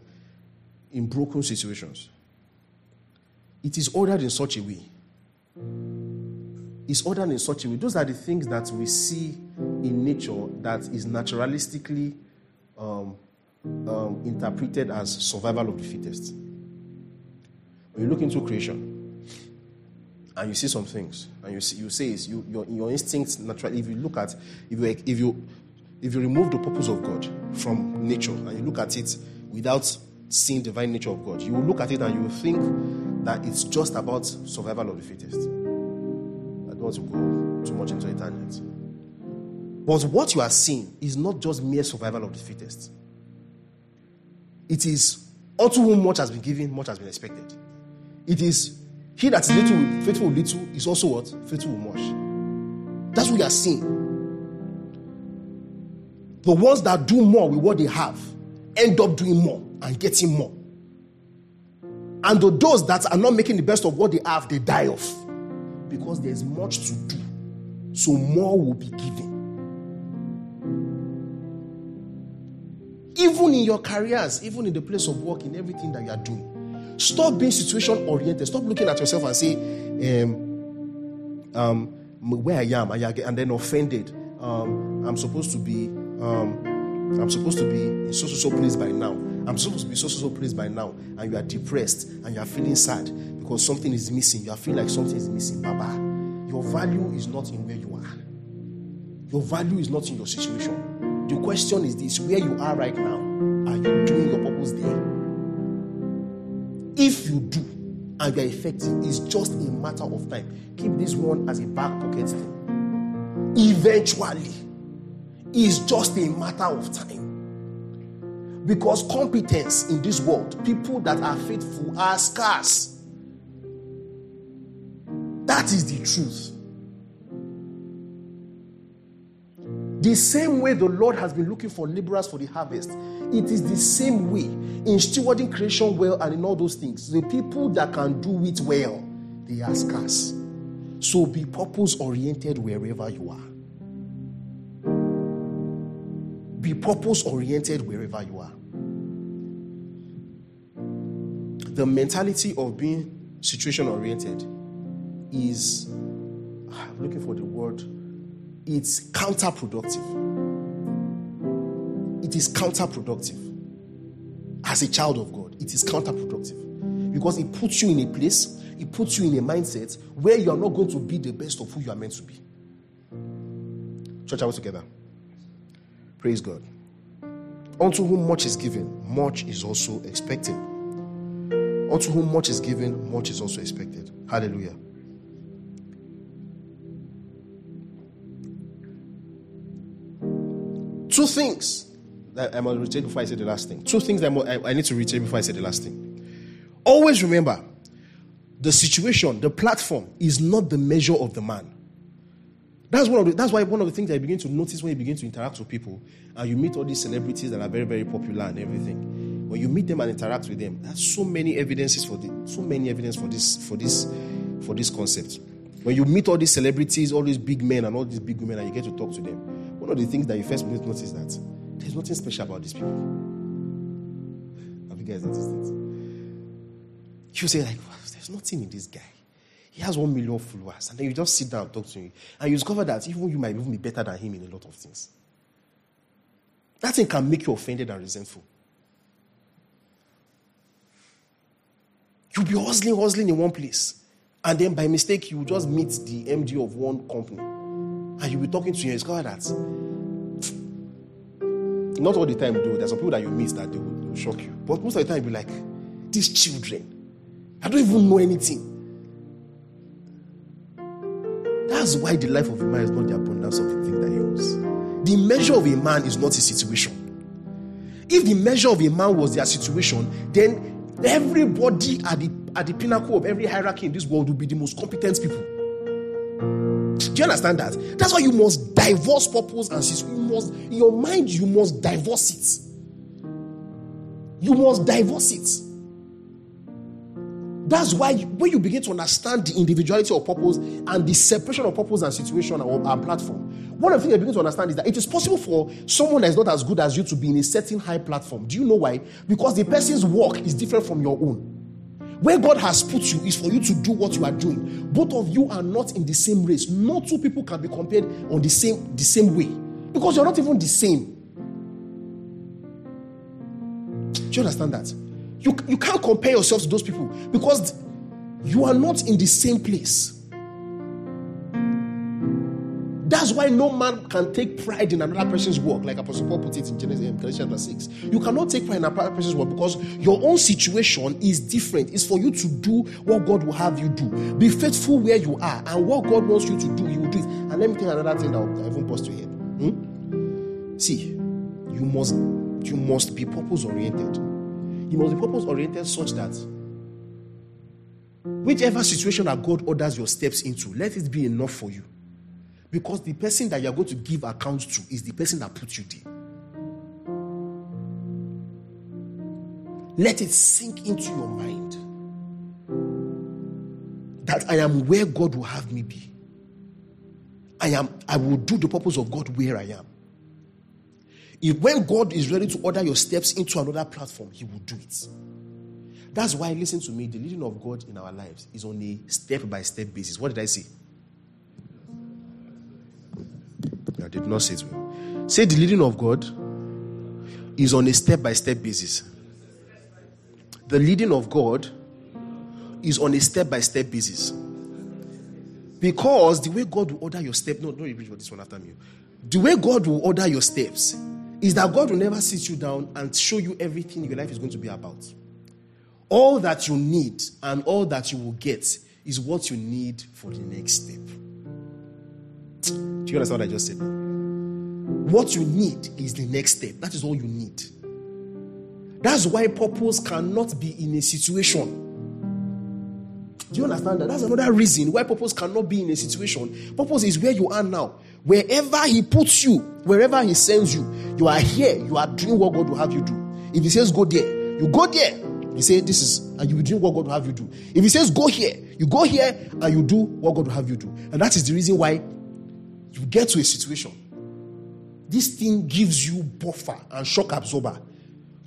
in broken situations. It is ordered in such a way. It's ordered in such a way. Those are the things that we see in nature that is naturalistically um, um, interpreted as survival of the fittest. When you look into creation and you see some things, and you, see, you say it's you, your, your instincts naturally, if you look at, if you, if, you, if you remove the purpose of God from nature and you look at it without seeing divine nature of God. You will look at it and you will think that it's just about survival of the fittest. I don't want to go too much into it yet. But what you are seeing is not just mere survival of the fittest. It is unto whom much has been given, much has been expected. It is he that is little faithful little is also what? Faithful much. That's what you are seeing. The ones that do more with what they have end up doing more and getting more. And those that are not making the best of what they have, they die off because there's much to do. So more will be given. Even in your careers, even in the place of work, in everything that you are doing, stop being situation oriented. Stop looking at yourself and say, um, um, where I am, and then offended. Um, I'm supposed to be, um, I'm supposed to be in so so so place by now. I'm supposed to be so, so, so pleased by now, and you are depressed and you are feeling sad because something is missing. You are feeling like something is missing. Baba, your value is not in where you are. Your value is not in your situation. The question is this where you are right now, are you doing your purpose there? If you do, and you are effective, it's just a matter of time. Keep this one as a back pocket thing. Eventually, it's just a matter of time. Because competence in this world, people that are faithful are scarce. That is the truth. The same way the Lord has been looking for laborers for the harvest, it is the same way in stewarding creation well and in all those things. The people that can do it well, they are scarce. So be purpose oriented wherever you are. Be purpose oriented wherever you are. The mentality of being situation oriented is, ah, I'm looking for the word, it's counterproductive. It is counterproductive. as a child of God, it is counterproductive because it puts you in a place, it puts you in a mindset where you are not going to be the best of who you are meant to be. Church, are we together? Praise God. Unto whom much is given, much is also expected. Unto whom much is given, much is also expected. Hallelujah. Two things that I must retain before I say the last thing. Two things that I need to retain before I say the last thing. Always remember the situation, the platform is not the measure of the man. That's one of the, that's why one of the things that you begin to notice when you begin to interact with people and you meet all these celebrities that are very, very popular and everything. When you meet them and interact with them, there's so many evidences for the, so many evidence for this for this for this concept. When you meet all these celebrities, all these big men and all these big women, and you get to talk to them, one of the things that you first notice is that there's nothing special about these people. Have you guys noticed it? You say like, there's nothing in this guy. He has one million followers. And then you just sit down and talk to him. And you discover that even you might even be better than him in a lot of things. That thing can make you offended and resentful. You'll be hustling, hustling in one place. And then by mistake, you just meet the MD of one company. And you'll be talking to him and discover that. Not all the time, though. There's some people that you meet that they will, they will shock you. But most of the time, you'll be like, these children, I don't even know anything. That's why the life of a man is not the abundance of the thing that he owns. The measure of a man is not his situation. If the measure of a man was their situation, then everybody at the at the pinnacle of every hierarchy in this world would be the most competent people. Do you understand that? That's why you must divorce purpose and situation. You must, in your mind, you must divorce it. You must divorce it. That's why when you begin to understand the individuality of purpose and the separation of purpose and situation or our platform, one of the things you begin to understand is that it is possible for someone that is not as good as you to be in a certain high platform. Do you know why? Because the person's work is different from your own. Where God has put you is for you to do what you are doing. Both of you are not in the same race. No two people can be compared on the same the same way because you're not even the same. Do you understand that? You, you can't compare yourself to those people because you are not in the same place. That's why no man can take pride in another person's work, like Apostle Paul put it in Genesis Galatians 6. You cannot take pride in another person's work because your own situation is different. It's for you to do what God will have you do. Be faithful where you are, and what God wants you to do, you will do it. And let me tell you another thing that I even post to here. Hmm? See, you must you must be purpose oriented. You must be purpose oriented such that whichever situation that God orders your steps into, let it be enough for you. Because the person that you're going to give account to is the person that put you there. Let it sink into your mind that I am where God will have me be. I am I will do the purpose of God where I am. If when God is ready to order your steps into another platform, He will do it. That's why, listen to me, the leading of God in our lives is on a step by step basis. What did I say? I did not say it well. Say the leading of God is on a step by step basis. The leading of God is on a step by step basis. Because the way God will order your step, no, don't read this one after me. The way God will order your steps is that God will never sit you down and show you everything your life is going to be about. All that you need and all that you will get is what you need for the next step. Do you understand what I just said? What you need is the next step. That is all you need. That's why purpose cannot be in a situation. Do you understand that? That's another reason why purpose cannot be in a situation. Purpose is where you are now. Wherever He puts you, wherever He sends you, you are here. You are doing what God will have you do. If He says go there, you go there. He say this is, and you will do what God will have you do. If He says go here, you go here and you do what God will have you do. And that is the reason why you get to a situation. This thing gives you buffer and shock absorber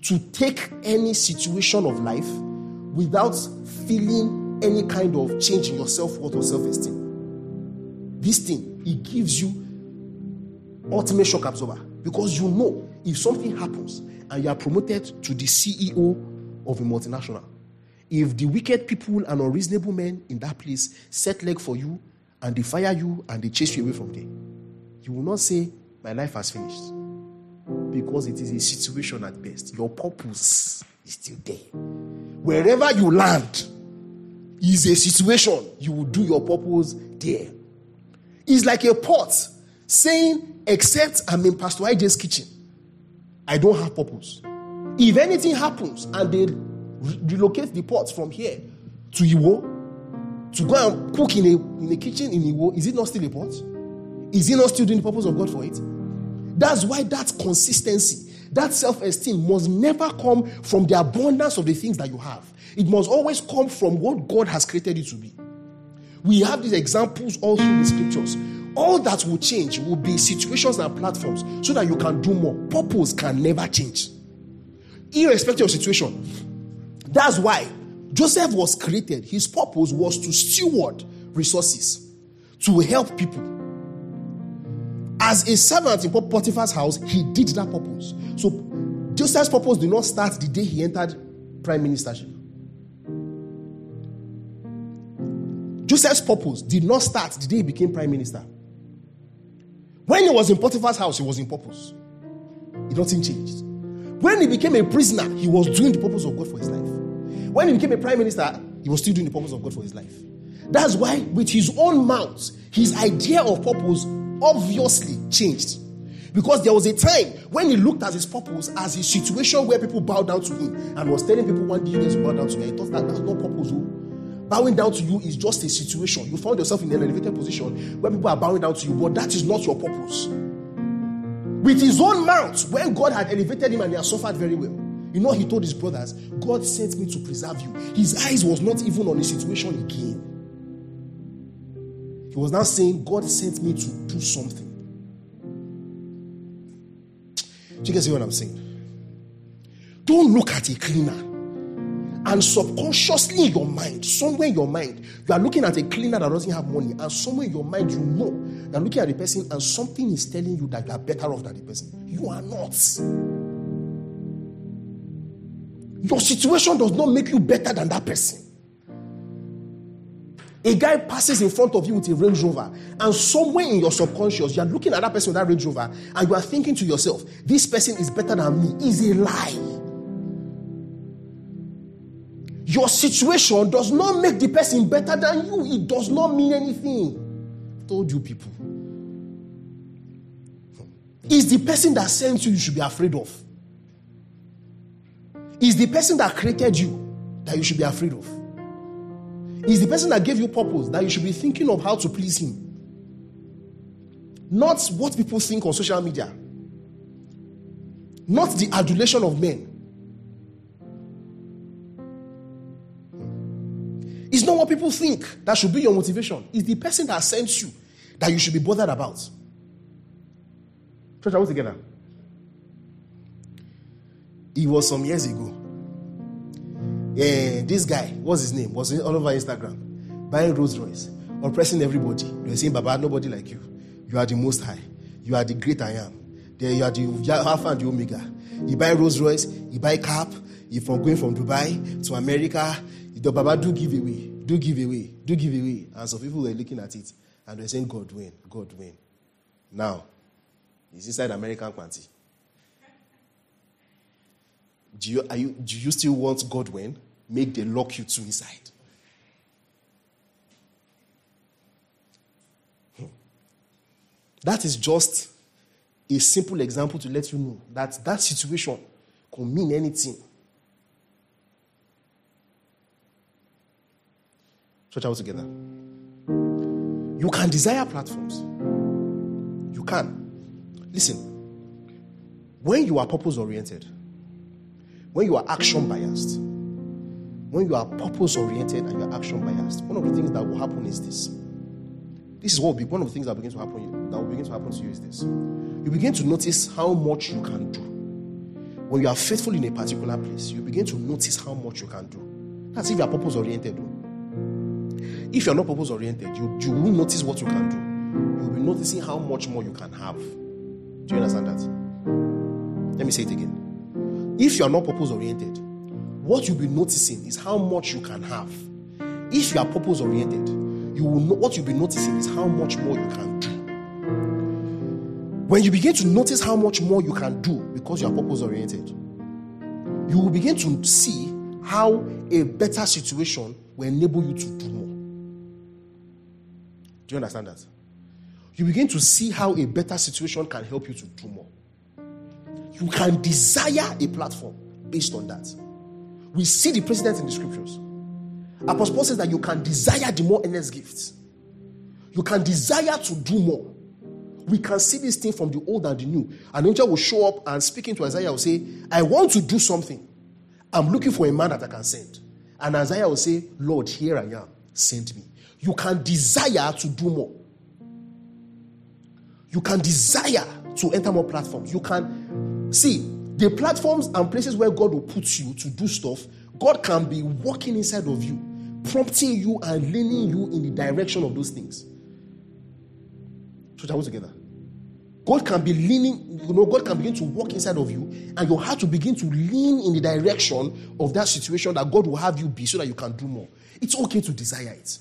to take any situation of life without feeling any kind of change in your self worth or self esteem. This thing, it gives you ultimate shock absorber because you know if something happens and you are promoted to the CEO of a multinational, if the wicked people and unreasonable men in that place set leg for you and they fire you and they chase you away from there, you will not say, My life has finished. Because it is a situation at best. Your purpose is still there. Wherever you land is a situation, you will do your purpose there. It's like a pot saying, Except I'm in Pastor IJ's kitchen, I don't have purpose. If anything happens and they relocate the pot from here to Iwo to go and cook in a, in a kitchen in Iwo, is it not still a pot? Is it not still doing the purpose of God for it? That's why that consistency, that self esteem must never come from the abundance of the things that you have. It must always come from what God has created you to be. We have these examples all through the scriptures. All that will change will be situations and platforms so that you can do more. Purpose can never change, irrespective of situation. That's why Joseph was created. His purpose was to steward resources, to help people. As a servant in Potiphar's house, he did that purpose. So Joseph's purpose did not start the day he entered prime ministership. Joseph's purpose did not start the day he became prime minister. When he was in Potiphar's house, he was in purpose. Nothing changed. When he became a prisoner, he was doing the purpose of God for his life. When he became a prime minister, he was still doing the purpose of God for his life. That's why, with his own mouth, his idea of purpose obviously changed. Because there was a time when he looked at his purpose as a situation where people bowed down to him and was telling people, one day you guys bow down to me. He thought that that's not purpose. Oh. Bowing down to you is just a situation. You found yourself in an elevated position where people are bowing down to you, but that is not your purpose. With his own mouth, when God had elevated him and he had suffered very well, you know, he told his brothers, God sent me to preserve you. His eyes was not even on the situation again. He was now saying, God sent me to do something. Do you guys see what I'm saying? Don't look at a cleaner and subconsciously your mind, somewhere in your mind, you are looking at a cleaner that doesn't have money, and somewhere in your mind, you know you're looking at the person and something is telling you that you are better off than the person. You are not. Your situation does not make you better than that person. A guy passes in front of you with a Range Rover, and somewhere in your subconscious, you are looking at that person with that Range Rover, and you are thinking to yourself, this person is better than me, is a lie. Your situation does not make the person better than you, it does not mean anything. I told you people. Is the person that sent you you should be afraid of. Is the person that created you that you should be afraid of. Is the person that gave you purpose that you should be thinking of how to please him. Not what people think on social media. Not the adulation of men. People think that should be your motivation. It's the person that sent you that you should be bothered about. Church, are we together? It was some years ago. Yeah, this guy, what's his name? Was all over Instagram, buying Rolls Royce, oppressing everybody. They're saying, Baba, nobody like you. You are the most high. You are the great I am. There you are the Alpha and the Omega. You buy Rolls Royce, you buy cap, you from going from Dubai to America. The Baba do give away, do give away, do give away. And some people were looking at it and they're saying, God win, God win. Now, he's inside American quantity. Do you, you, do you still want God win? Make the lock you to inside. Hmm. That is just a simple example to let you know that that situation could mean anything. Church all together. You can desire platforms. You can. Listen, when you are purpose oriented, when you are action biased, when you are purpose oriented and you are action biased, one of the things that will happen is this. This is what will be one of the things that begins to happen that will begin to happen to you is this. You begin to notice how much you can do. When you are faithful in a particular place, you begin to notice how much you can do. That's if you are purpose oriented. If you are not purpose oriented, you, you will notice what you can do. You will be noticing how much more you can have. Do you understand that? Let me say it again. If you are not purpose oriented, what you'll be noticing is how much you can have. If you are purpose oriented, you will know what you'll be noticing is how much more you can do. When you begin to notice how much more you can do because you are purpose oriented, you will begin to see how a better situation will enable you to do more. You understand that? You begin to see how a better situation can help you to do more. You can desire a platform based on that. We see the precedent in the scriptures. Apostle Paul says that you can desire the more earnest gifts. You can desire to do more. We can see this thing from the old and the new. An angel will show up and speaking to Isaiah will say, I want to do something. I'm looking for a man that I can send. And Isaiah will say, Lord, here I am. Send me. You can desire to do more. You can desire to enter more platforms. You can see the platforms and places where God will put you to do stuff. God can be working inside of you, prompting you and leaning you in the direction of those things. So that together. God can be leaning, you know, God can begin to walk inside of you, and you have to begin to lean in the direction of that situation that God will have you be so that you can do more. It's okay to desire it.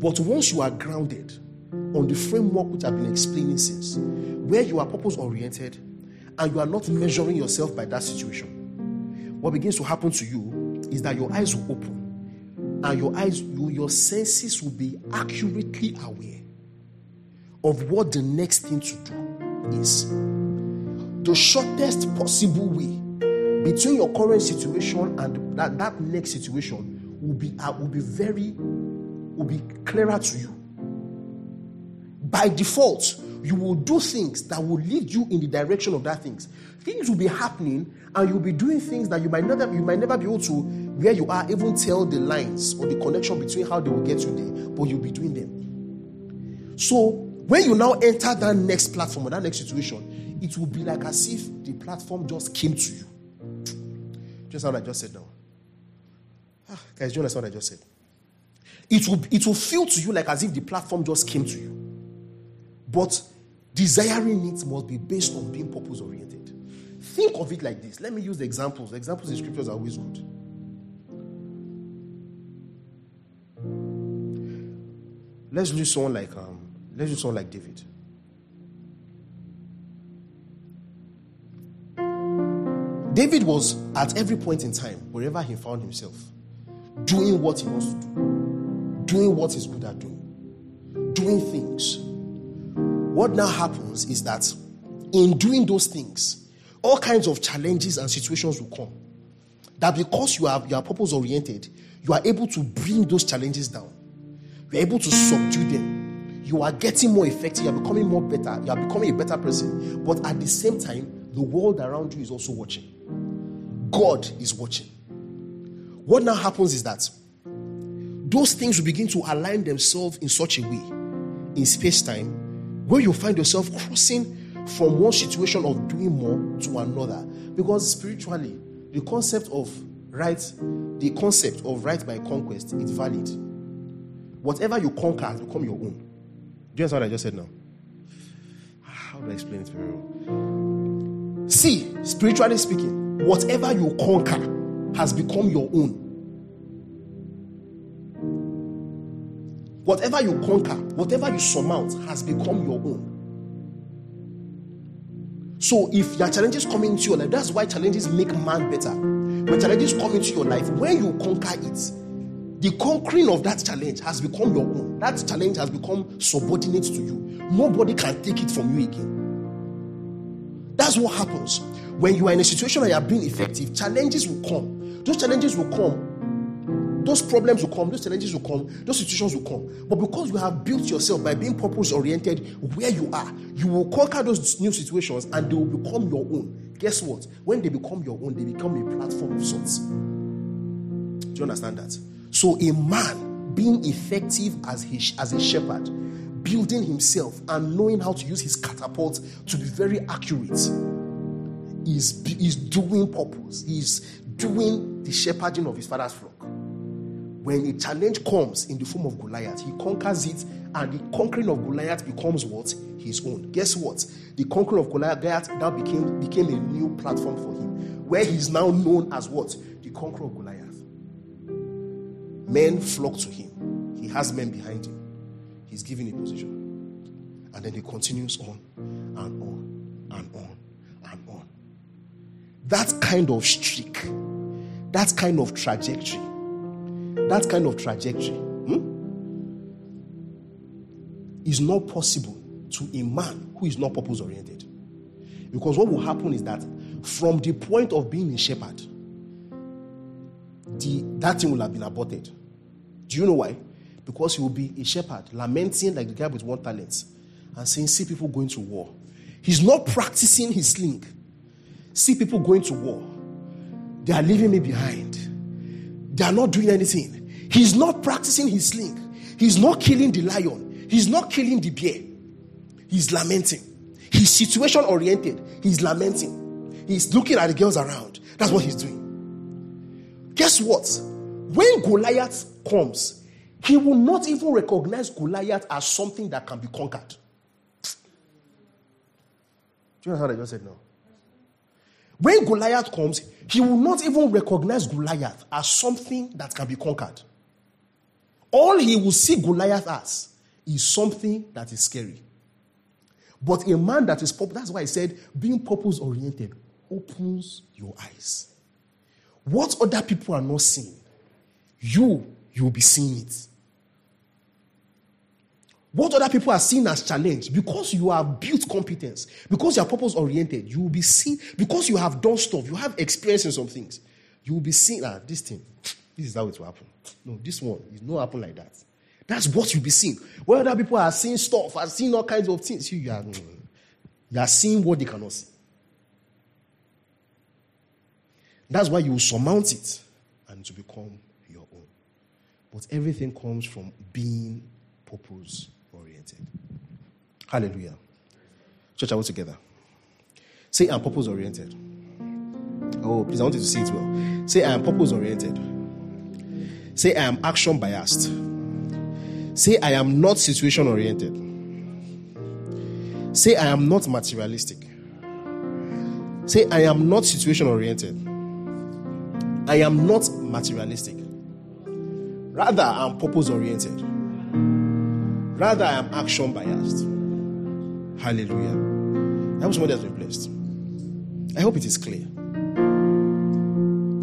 But once you are grounded on the framework which I've been explaining since, where you are purpose oriented and you are not measuring yourself by that situation, what begins to happen to you is that your eyes will open and your eyes, your senses will be accurately aware of what the next thing to do is. The shortest possible way between your current situation and that, that next situation will be uh, will be very will be clearer to you. By default, you will do things that will lead you in the direction of that things. Things will be happening, and you'll be doing things that you might never you might never be able to where you are even tell the lines or the connection between how they will get you there, but you'll be doing them. So when you now enter that next platform or that next situation, it will be like as if the platform just came to you. Just what I just said now. Ah, guys, do you understand what I just said? It will, it will feel to you like as if the platform just came to you. But desiring it must be based on being purpose oriented. Think of it like this. Let me use the examples. The examples in scriptures are always good. Let's use someone like um, Let's use someone like David. David was at every point in time, wherever he found himself, doing what he wants to do, doing what he's good at doing, doing things. What now happens is that in doing those things, all kinds of challenges and situations will come. That because you are, you are purpose oriented, you are able to bring those challenges down. You're able to subdue them you are getting more effective, you are becoming more better, you are becoming a better person. But at the same time, the world around you is also watching. God is watching. What now happens is that those things will begin to align themselves in such a way in space time where you find yourself crossing from one situation of doing more to another. Because spiritually, the concept of right, the concept of right by conquest is valid. Whatever you conquer has become your own. Do you understand what I just said now? How do I explain it very well? See, spiritually speaking, whatever you conquer has become your own. Whatever you conquer, whatever you surmount has become your own. So if your challenges come into your life, that's why challenges make man better. When challenges come into your life, when you conquer it, the conquering of that challenge has become your own. That challenge has become subordinate to you. Nobody can take it from you again. That's what happens when you are in a situation where you are being effective. Challenges will come. Those challenges will come. Those problems will come. Those challenges will come. Those situations will come. But because you have built yourself by being purpose oriented where you are, you will conquer those new situations and they will become your own. Guess what? When they become your own, they become a platform of sorts. Do you understand that? So, a man being effective as, his, as a shepherd, building himself and knowing how to use his catapult to be very accurate, is, is doing purpose. He's doing the shepherding of his father's flock. When a challenge comes in the form of Goliath, he conquers it, and the conquering of Goliath becomes what? His own. Guess what? The conquering of Goliath now became, became a new platform for him, where he's now known as what? The conqueror of Goliath. Men flock to him. He has men behind him. He's given a position. And then he continues on and on and on and on. That kind of streak, that kind of trajectory, that kind of trajectory hmm, is not possible to a man who is not purpose oriented. Because what will happen is that from the point of being a shepherd, the, that thing will have been aborted. Do you know why? Because he will be a shepherd, lamenting like the guy with one talent and saying, See people going to war. He's not practicing his sling. See people going to war. They are leaving me behind. They are not doing anything. He's not practicing his sling. He's not killing the lion. He's not killing the bear. He's lamenting. He's situation oriented. He's lamenting. He's looking at the girls around. That's what he's doing. Guess what? When Goliath comes, he will not even recognize Goliath as something that can be conquered. Do you know how I just said no? When Goliath comes, he will not even recognize Goliath as something that can be conquered. All he will see Goliath as is something that is scary. But a man that is purpose, that's why I said being purpose oriented opens your eyes. What other people are not seeing, you, you will be seeing it. What other people are seeing as challenge, because you have built competence, because you are purpose oriented, you will be seen, because you have done stuff, you have experience in some things, you will be seeing, ah, this thing, this is how it will happen. No, this one, it not happen like that. That's what you'll be seeing. Where other people are seeing stuff, are seeing all kinds of things, you, are, you are seeing what they cannot see. That's why you will surmount it and to become your own. But everything comes from being purpose oriented. Hallelujah. Church, I want together. Say, I'm purpose oriented. Oh, please, I want you to say it well. Say, I am purpose oriented. Say, I am action biased. Say, I am not situation oriented. Say, I am not materialistic. Say, I am not situation oriented. I am not materialistic. Rather, I'm purpose oriented. Rather, I am action biased. Hallelujah. I hope somebody has been blessed. I hope it is clear.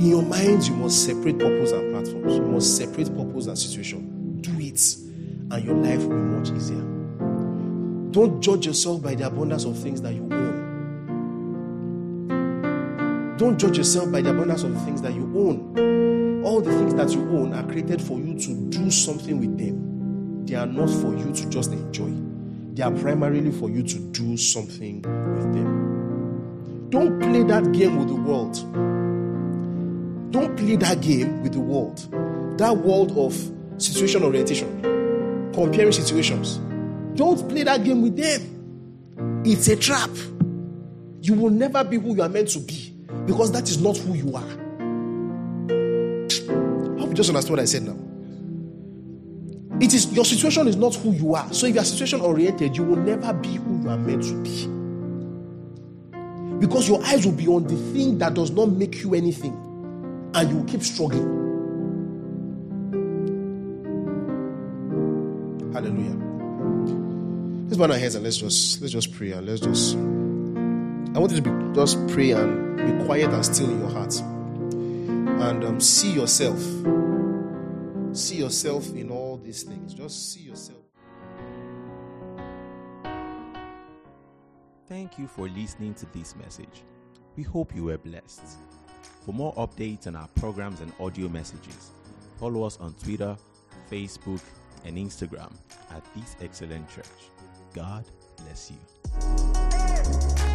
In your mind, you must separate purpose and platforms. You must separate purpose and situation. Do it, and your life will be much easier. Don't judge yourself by the abundance of things that you own. Don't judge yourself by the abundance of the things that you own. All the things that you own are created for you to do something with them. They are not for you to just enjoy, they are primarily for you to do something with them. Don't play that game with the world. Play that game with the world. That world of situation orientation, comparing situations. Don't play that game with them. It's a trap. You will never be who you are meant to be because that is not who you are. I hope you just understand what I said now. It is your situation is not who you are. So if you are situation oriented, you will never be who you are meant to be. Because your eyes will be on the thing that does not make you anything, and you keep struggling. Hallelujah. Let's bow our heads and let's just let's just pray and let's just I want you to be just pray and be quiet and still in your heart. And um, see yourself. See yourself in all these things. Just see yourself. Thank you for listening to this message. We hope you were blessed. For more updates on our programs and audio messages, follow us on Twitter, Facebook, and Instagram at This Excellent Church. God bless you.